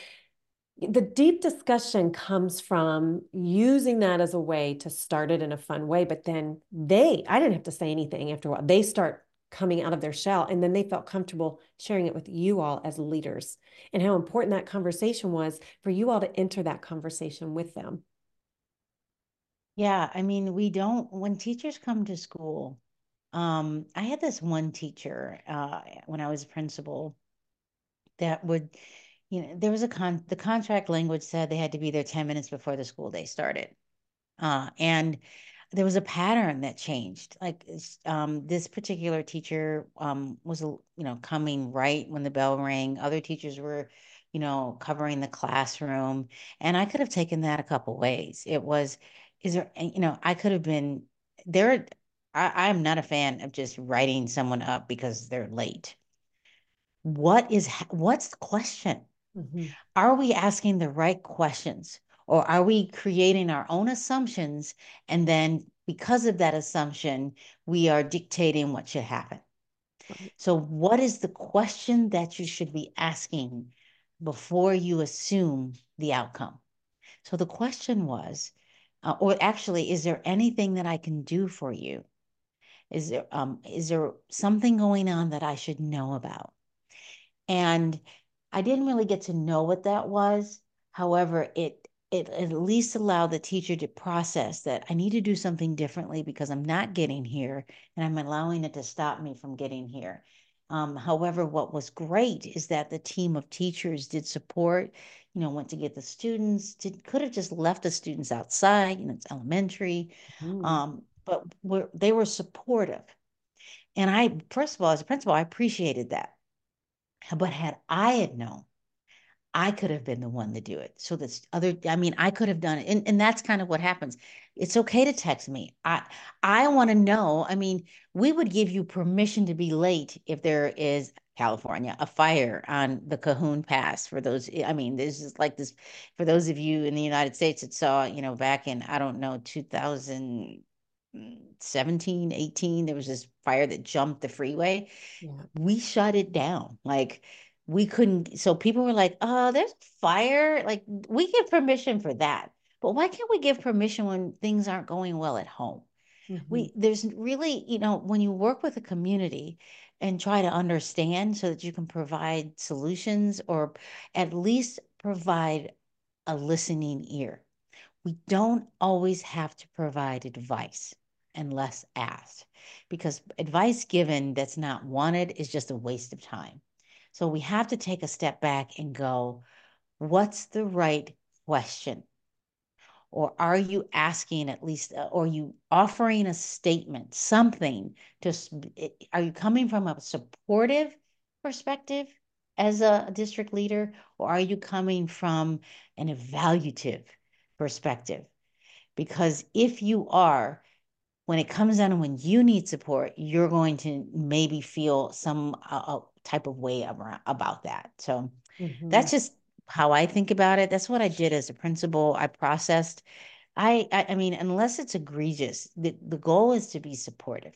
the deep discussion comes from using that as a way to start it in a fun way but then they i didn't have to say anything after a while. They start coming out of their shell and then they felt comfortable sharing it with you all as leaders and how important that conversation was for you all to enter that conversation with them. Yeah i mean we don't when teachers come to school um i had this one teacher uh when i was principal that would you know, there was a con the contract language said they had to be there 10 minutes before the school day started. Uh, and there was a pattern that changed. Like um, this particular teacher um, was, you know, coming right when the bell rang. Other teachers were, you know, covering the classroom, and I could have taken that a couple ways. It was, is there, you know, I could have been there. I, I'm not a fan of just writing someone up because they're late. What is what's the question? Mm-hmm. Are we asking the right questions or are we creating our own assumptions? And then because of that assumption, we are dictating what should happen. So, what is the question that you should be asking before you assume the outcome? So, the question was, uh, or actually, is there anything that I can do for you? Is there um, is there something going on that I should know about? And I didn't really get to know what that was. However, it it at least allowed the teacher to process that I need to do something differently because I'm not getting here and I'm allowing it to stop me from getting here. Um, however, what was great is that the team of teachers did support, you know, went to get the students, did, could have just left the students outside, you know, it's elementary, mm. um, but were, they were supportive. And I, first of all, as a principal, I appreciated that. But had I had known I could have been the one to do it. So that's other, I mean, I could have done it. And, and that's kind of what happens. It's okay to text me. I I want to know. I mean, we would give you permission to be late if there is California, a fire on the Cajon Pass. For those, I mean, this is like this for those of you in the United States that saw, you know, back in, I don't know, 2017, 18, there was this fire that jumped the freeway. Yeah. We shut it down. Like we couldn't so people were like oh there's fire like we give permission for that but why can't we give permission when things aren't going well at home mm-hmm. we there's really you know when you work with a community and try to understand so that you can provide solutions or at least provide a listening ear we don't always have to provide advice unless asked because advice given that's not wanted is just a waste of time so we have to take a step back and go, what's the right question? Or are you asking at least, uh, or are you offering a statement, something to, are you coming from a supportive perspective as a district leader, or are you coming from an evaluative perspective? Because if you are, when it comes down to when you need support, you're going to maybe feel some uh, uh type of way around, about that. So mm-hmm. that's just how I think about it. That's what I did as a principal. I processed. I, I, I mean, unless it's egregious, the, the goal is to be supportive.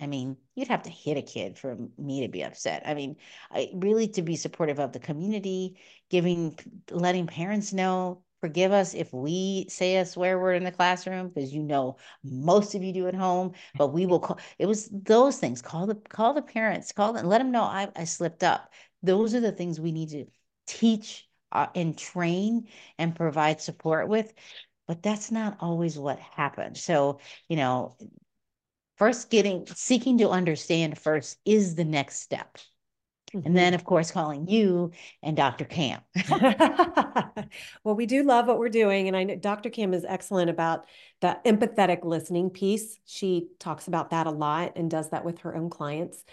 I mean, you'd have to hit a kid for me to be upset. I mean, I, really to be supportive of the community, giving, letting parents know Forgive us if we say a swear word in the classroom because you know most of you do at home, but we will call it was those things. Call the call the parents, call them, let them know I, I slipped up. Those are the things we need to teach uh, and train and provide support with. But that's not always what happens. So, you know, first getting seeking to understand first is the next step. Mm-hmm. And then, of course, calling you and Dr. Cam. well, we do love what we're doing. And I know Dr. Cam is excellent about the empathetic listening piece. She talks about that a lot and does that with her own clients.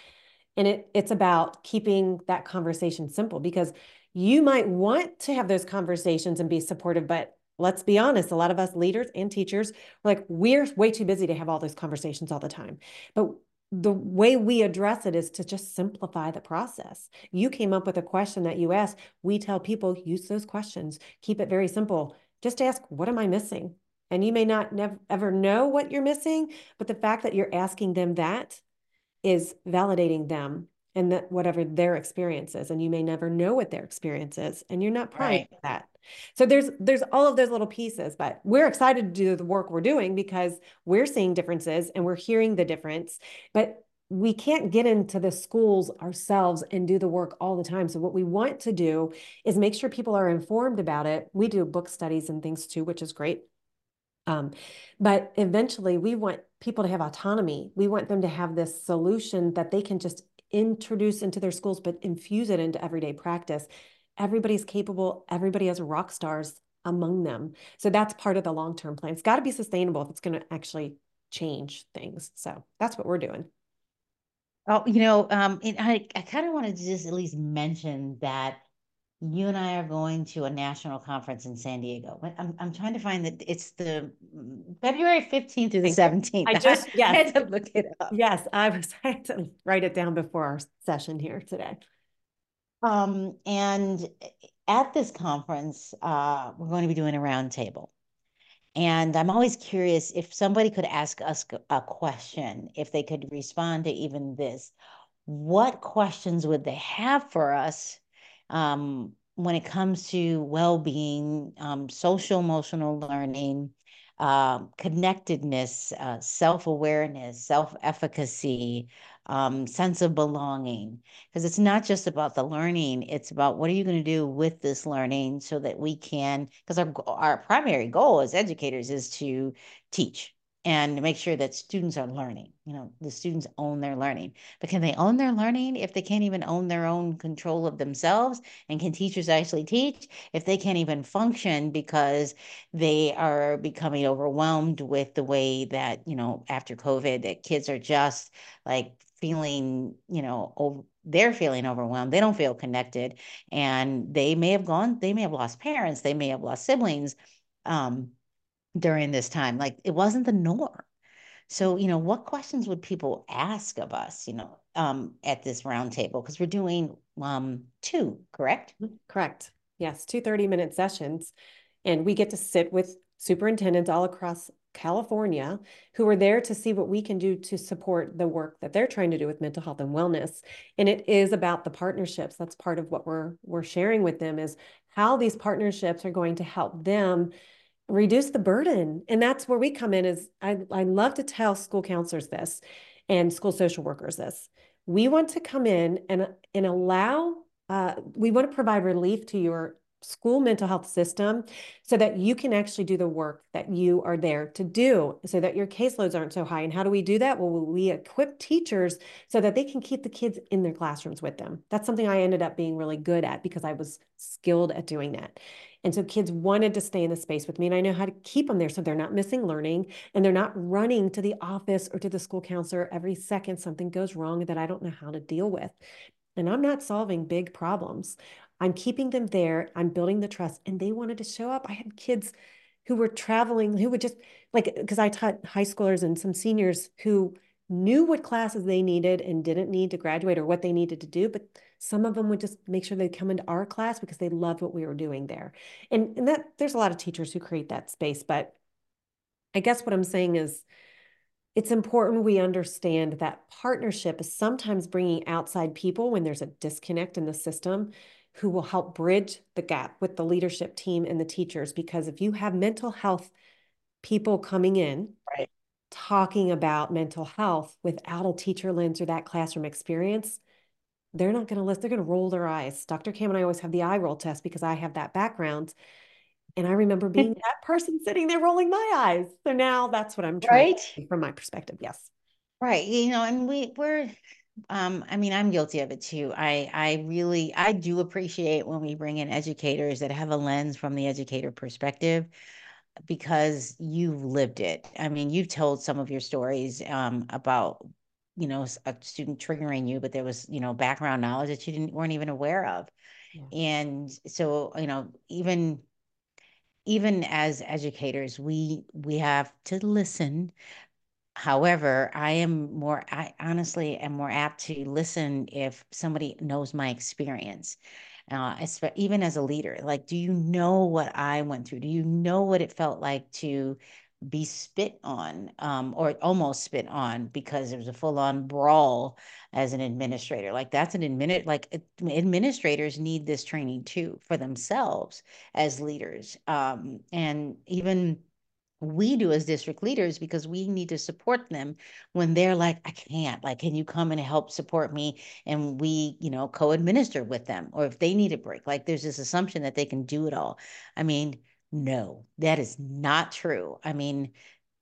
And it, it's about keeping that conversation simple because you might want to have those conversations and be supportive, but let's be honest, a lot of us leaders and teachers like, we're way too busy to have all those conversations all the time. But the way we address it is to just simplify the process. You came up with a question that you asked. We tell people use those questions. Keep it very simple. Just ask, what am I missing? And you may not never ever know what you're missing, but the fact that you're asking them that is validating them and that whatever their experience is. And you may never know what their experience is. And you're not prying right. that. So there's there's all of those little pieces, but we're excited to do the work we're doing because we're seeing differences and we're hearing the difference. But we can't get into the schools ourselves and do the work all the time. So what we want to do is make sure people are informed about it. We do book studies and things too, which is great. Um, but eventually we want people to have autonomy. We want them to have this solution that they can just introduce into their schools, but infuse it into everyday practice everybody's capable, everybody has rock stars among them. So that's part of the long term plan. It's got to be sustainable if it's going to actually change things. So that's what we're doing. Oh, you know, um, I, I kind of wanted to just at least mention that you and I are going to a national conference in San Diego. I'm, I'm trying to find that it's the February 15th through the 17th. I just, yes. I had to look it up. Yes, I was, I had to write it down before our session here today. Um, and at this conference, uh, we're going to be doing a roundtable. And I'm always curious if somebody could ask us a question, if they could respond to even this, what questions would they have for us um, when it comes to well-being, um, social emotional learning, uh, connectedness, uh, self-awareness, self-efficacy, um, sense of belonging. Because it's not just about the learning, it's about what are you going to do with this learning so that we can, because our, our primary goal as educators is to teach and make sure that students are learning. You know, the students own their learning. But can they own their learning if they can't even own their own control of themselves? And can teachers actually teach if they can't even function because they are becoming overwhelmed with the way that, you know, after COVID, that kids are just like feeling, you know, over, they're feeling overwhelmed. They don't feel connected. And they may have gone, they may have lost parents, they may have lost siblings. Um, during this time. Like it wasn't the norm. So, you know, what questions would people ask of us, you know, um, at this roundtable? Because we're doing um, two, correct? Mm-hmm. Correct. Yes, two 30 minute sessions. And we get to sit with superintendents all across California who are there to see what we can do to support the work that they're trying to do with mental health and wellness. And it is about the partnerships. That's part of what we're we're sharing with them is how these partnerships are going to help them reduce the burden. And that's where we come in is I, I love to tell school counselors this and school social workers this. We want to come in and, and allow, uh, we want to provide relief to your school mental health system so that you can actually do the work that you are there to do so that your caseloads aren't so high. And how do we do that? Well, we equip teachers so that they can keep the kids in their classrooms with them. That's something I ended up being really good at because I was skilled at doing that. And so kids wanted to stay in the space with me, and I know how to keep them there so they're not missing learning and they're not running to the office or to the school counselor every second something goes wrong that I don't know how to deal with. And I'm not solving big problems. I'm keeping them there. I'm building the trust. And they wanted to show up. I had kids who were traveling, who would just like, because I taught high schoolers and some seniors who knew what classes they needed and didn't need to graduate or what they needed to do, but some of them would just make sure they'd come into our class because they loved what we were doing there. And, and that there's a lot of teachers who create that space, but I guess what I'm saying is it's important we understand that partnership is sometimes bringing outside people when there's a disconnect in the system who will help bridge the gap with the leadership team and the teachers. Because if you have mental health people coming in, right. talking about mental health without a teacher lens or that classroom experience, they're not going to listen. They're going to roll their eyes. Dr. Cam and I always have the eye roll test because I have that background. And I remember being that person sitting there rolling my eyes. So now that's what I'm trying right? from my perspective. Yes. Right. You know, and we we're um, I mean, I'm guilty of it too. I I really I do appreciate when we bring in educators that have a lens from the educator perspective because you've lived it. I mean, you've told some of your stories um, about you know a student triggering you, but there was you know background knowledge that you didn't weren't even aware of, yeah. and so you know even even as educators we we have to listen However, I am more, I honestly am more apt to listen if somebody knows my experience. Uh, even as a leader, like, do you know what I went through? Do you know what it felt like to be spit on um, or almost spit on because there was a full-on brawl as an administrator like that's an admin like administrators need this training too for themselves as leaders um, and even we do as district leaders because we need to support them when they're like i can't like can you come and help support me? And we you know co-administer with them or if they need a break like there's this assumption that they can do it all. I mean no that is not true. I mean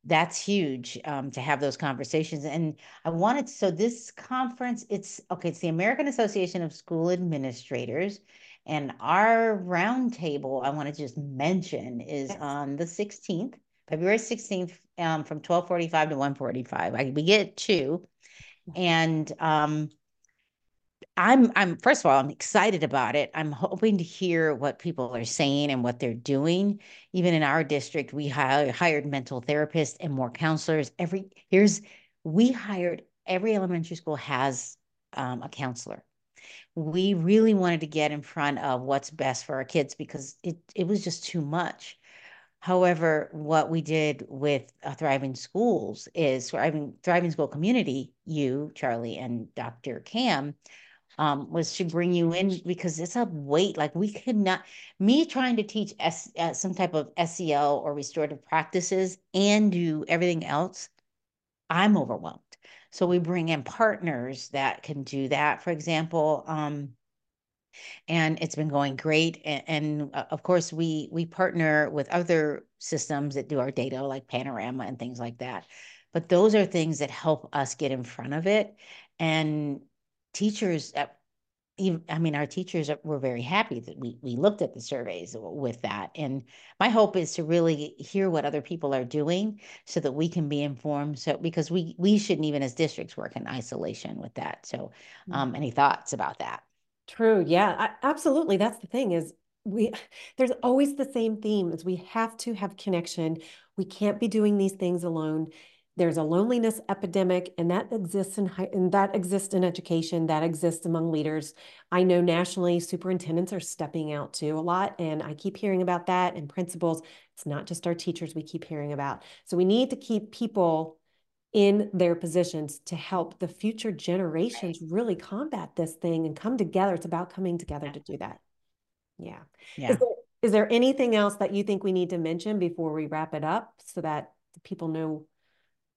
that's huge um, to have those conversations. And i wanted so this conference it's okay it's the american association of school administrators and our roundtable i want to just mention is on the 16th February 16th um, from 1245 to 145. I, we get two. And um, I'm I'm first of all, I'm excited about it. I'm hoping to hear what people are saying and what they're doing. Even in our district, we hired, hired mental therapists and more counselors. Every here's we hired every elementary school has um, a counselor. We really wanted to get in front of what's best for our kids because it it was just too much. However, what we did with uh, Thriving Schools is Thriving, Thriving School Community, you, Charle, and Dr. Cam, um, was to bring you in because it's a weight. Like we could not, me trying to teach S, uh, some type of SEL or restorative practices and do everything else, I'm overwhelmed. So we bring in partners that can do that. For example, um, and it's been going great. And, and uh, of course, we we partner with other systems that do our data, like Panorama and things like that. But those are things that help us get in front of it. And teachers, uh, I mean, our teachers were very happy that we we looked at the surveys with that. And my hope is to really hear what other people are doing so that we can be informed. So because we we shouldn't even as districts work in isolation with that. So, um, any thoughts about that? True. Yeah, I, absolutely. That's the thing is we there's always the same theme is we have to have connection. We can't be doing these things alone. There's a loneliness epidemic, and that exists in high, and that exists in education. That exists among leaders. I know nationally, superintendents are stepping out too a lot, and I keep hearing about that. And principals, it's not just our teachers we keep hearing about. So we need to keep people in their positions to help the future generations really combat this thing and come together. It's about coming together to do that. Yeah. Yeah. Is there, is there anything else that you think we need to mention before we wrap it up so that people know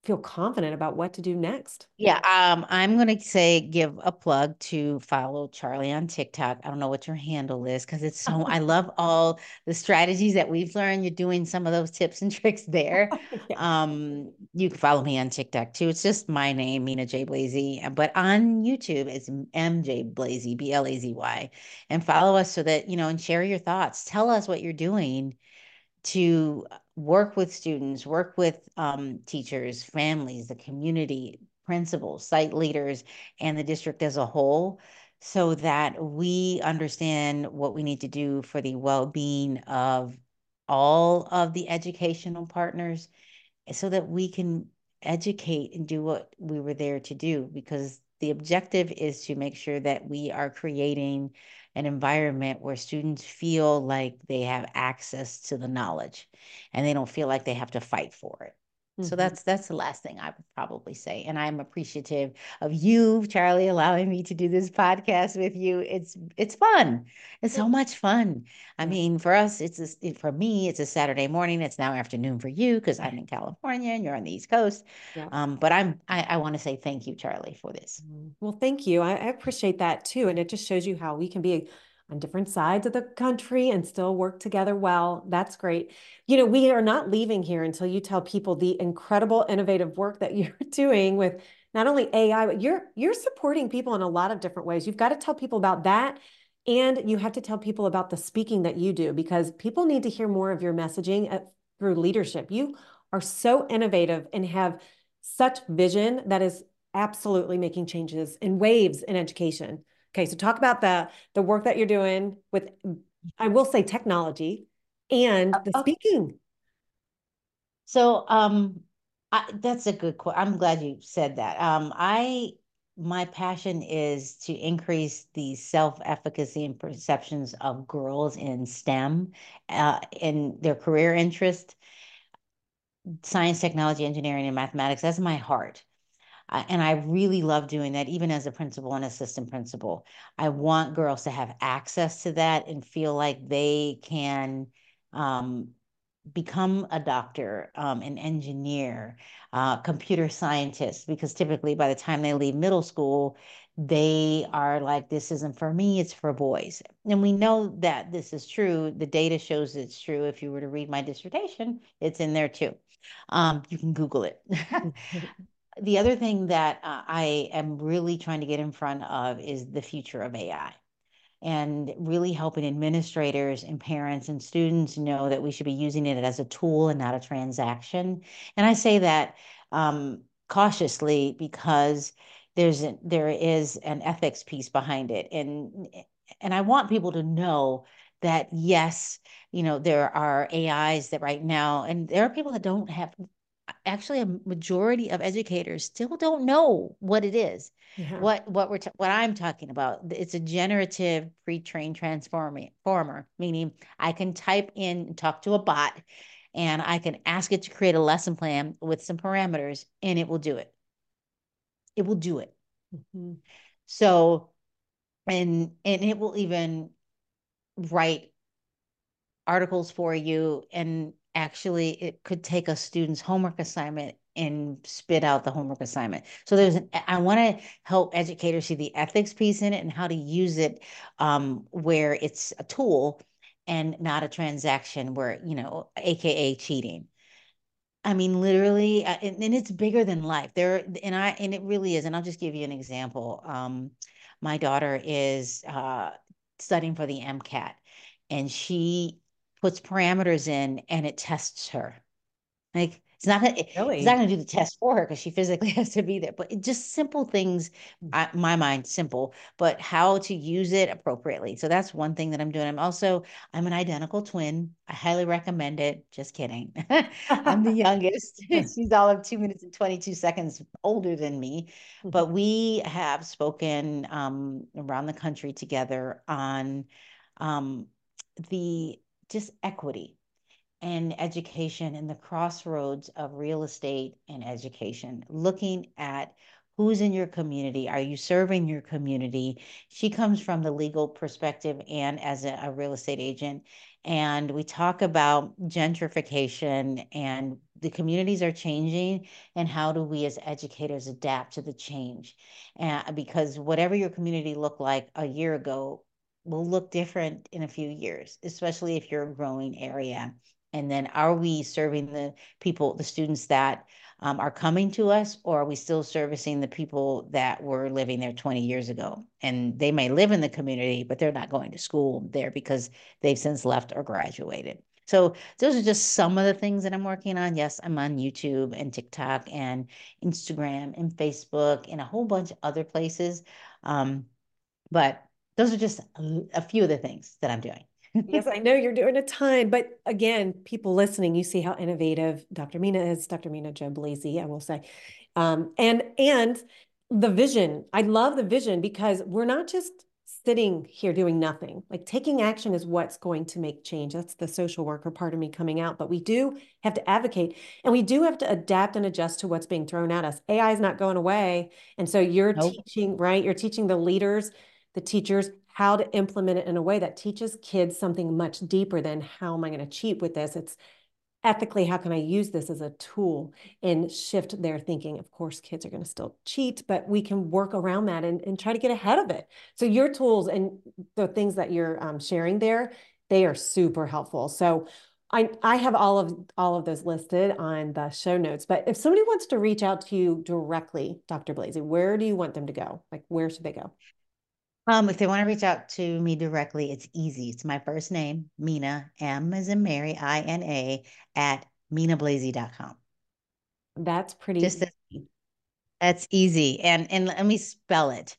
feel confident about what to do next. Yeah, um, I'm gonna say give a plug to follow Charle on TikTok. I don't know what your handle is because it's so I love all the strategies that we've learned. You're doing some of those tips and tricks there. yeah. Um, you can follow me on TikTok too. It's just my name, Mina J Blazy. But on YouTube, it's MJ Blazy, B L A Z Y, and follow us so that you know and share your thoughts. Tell us what you're doing to work with students, work with um, teachers, families, the community, principals, site leaders, and the district as a whole so that we understand what we need to do for the well-being of all of the educational partners so that we can educate and do what we were there to do because the objective is to make sure that we are creating an environment where students feel like they have access to the knowledge and they don't feel like they have to fight for it. Mm-hmm. So that's that's the last thing I would probably say. And I'm appreciative of you, Charle, allowing me to do this podcast with you. It's it's fun. It's so much fun. I mean, for us, it's a, for me, it's a Saturday morning. It's now afternoon for you because I'm in California and you're on the East Coast. Yeah. Um, but I'm I, I want to say thank you, Charle, for this. Mm-hmm. Well, thank you. I, I appreciate that too, and it just shows you how we can be on different sides of the country and still work together well. That's great. You know, we are not leaving here until you tell people the incredible innovative work that you're doing with not only AI, but you're you're supporting people in a lot of different ways. You've got to tell people about that. And you have to tell people about the speaking that you do because people need to hear more of your messaging at, through leadership. You are so innovative and have such vision that is absolutely making changes in waves in education. Okay, so talk about the the work that you're doing with I will say technology and the uh, speaking. So um I, that's a good question. I'm glad you said that. Um I my passion is to increase the self-efficacy and perceptions of girls in STEM uh, in their career interest science, technology, engineering, and mathematics. That's my heart and I really love doing that, even as a principal and assistant principal. I want girls to have access to that and feel like they can um, become a doctor, um, an engineer, uh, computer scientist, because typically by the time they leave middle school, they are like, this isn't for me, it's for boys. And we know that this is true. The data shows it's true. If you were to read my dissertation, it's in there too. Um, you can Google it. the other thing that uh, I am really trying to get in front of is the future of AI and really helping administrators and parents and students know that we should be using it as a tool and not a transaction. And I say that um, cautiously because there's a, there is an ethics piece behind it, and and I want people to know that yes, you know there are AIs that right now, and there are people that don't have actually a majority of educators still don't know what it is. Yeah. What what we're what I'm talking about. It's a generative pre-trained transformer, meaning I can type in talk to a bot and I can ask it to create a lesson plan with some parameters and it will do it. It will do it. Mm-hmm. So and and it will even write articles for you and actually it could take a student's homework assignment and spit out the homework assignment. So there's an, I want to help educators see the ethics piece in it and how to use it um, where it's a tool and not a transaction where, you know, AKA cheating. I mean, literally, uh, and, and, it's bigger than life. There, and I, and it really is. And I'll just give you an example. Um, my daughter is uh, studying for the MCAT, and she puts parameters in, and it tests her. Like it's not gonna, really? it's not going to do the test for her because she physically has to be there. But it, just simple things, I, my mind simple, but how to use it appropriately. So that's one thing that I'm doing. I'm also I'm an identical twin. I highly recommend it. Just kidding. I'm the youngest. She's all of two minutes and 22 seconds older than me, but mm-hmm. we have spoken um, around the country together on um, the just equity and education and the crossroads of real estate and education, looking at who's in your community are you serving your community? She comes from the legal perspective and as a, a, real estate agent. And we talk about gentrification and the communities are changing and how do we as educators adapt to the change? And uh, because whatever your community looked like a year ago will look different in a few years especially if you're a growing area and then are we serving the people, the students that um, are coming to us, or are we still servicing the people that were living there 20 years ago? And they may live in the community, but they're not going to school there because they've since left or graduated. So those are just some of the things that I'm working on. Yes, I'm on YouTube and TikTok and Instagram and Facebook and a whole bunch of other places. Um, but those are just a, few of the things that I'm doing yes, I know you're doing a ton, but again, people listening, you see how innovative Dr. Mina is, Dr. Mina Jo Blazy, I will say. Um, and and the vision, I love the vision because we're not just sitting here doing nothing. Like taking action is what's going to make change. That's the social worker part of me coming out. But we do have to advocate and we do have to adapt and adjust to what's being thrown at us. AI is not going away. And so you're nope. teaching, right? You're teaching the leaders, the teachers how to implement it in a way that teaches kids something much deeper than how am I going to cheat with this? It's ethically, how can I use this as a tool and shift their thinking? Of course, kids are going to still cheat, but we can work around that and, and try to get ahead of it. So your tools and the things that you're um, sharing there, they are super helpful. So I, I have all of all of those listed on the show notes. But if somebody wants to reach out to you directly, Dr. Blazy, where do you want them to go? Like where should they go? Um, if they want to reach out to me directly, it's easy. It's my first name, Mina, M as in Mary, I N A, at minablazy.com. That's pretty Just easy. That's easy. And and let me spell it.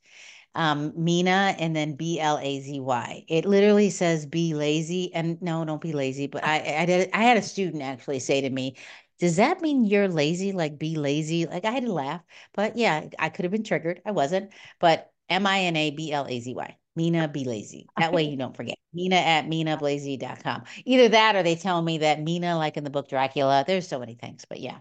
Um, Mina and then B L A Z Y. It literally says be lazy. And no, don't be lazy. But I I did I had a student actually say to me, does that mean you're lazy? Like be lazy? Like I had to laugh. But yeah, I could have been triggered. I wasn't. But M I N A B L A Z Y. Mina Be Lazy. That way you don't forget. Mina at minablazy.com. Either that or they tell me that Mina, like in the book Dracula, there's so many things, but yeah.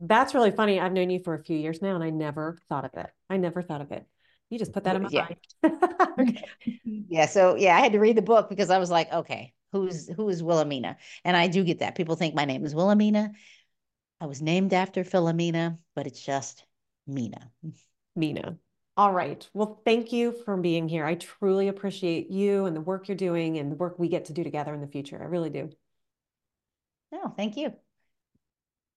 That's really funny. I've known you for a few years now and I never thought of it. I never thought of it. You just put that in my yeah. mind. yeah. So yeah, I had to read the book because I was like, okay, who's who is Wilhelmina? And I do get that. People think my name is Wilhelmina. I was named after Philomena, but it's just Mina. Mina. All right. Well, thank you for being here. I truly appreciate you and the work you're doing and the work we get to do together in the future. I really do. No, thank you.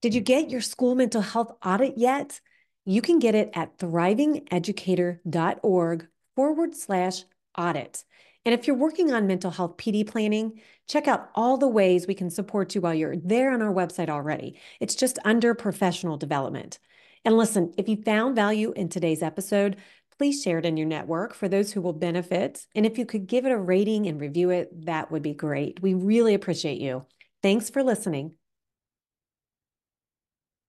Did you get your school mental health audit yet? You can get it at thrivingeducator.org forward slash audit. And if you're working on mental health PD planning, check out all the ways we can support you while you're there on our website already. It's just under professional development. And listen, if you found value in today's episode, please share it in your network for those who will benefit. And if you could give it a rating and review it, that would be great. We really appreciate you. Thanks for listening.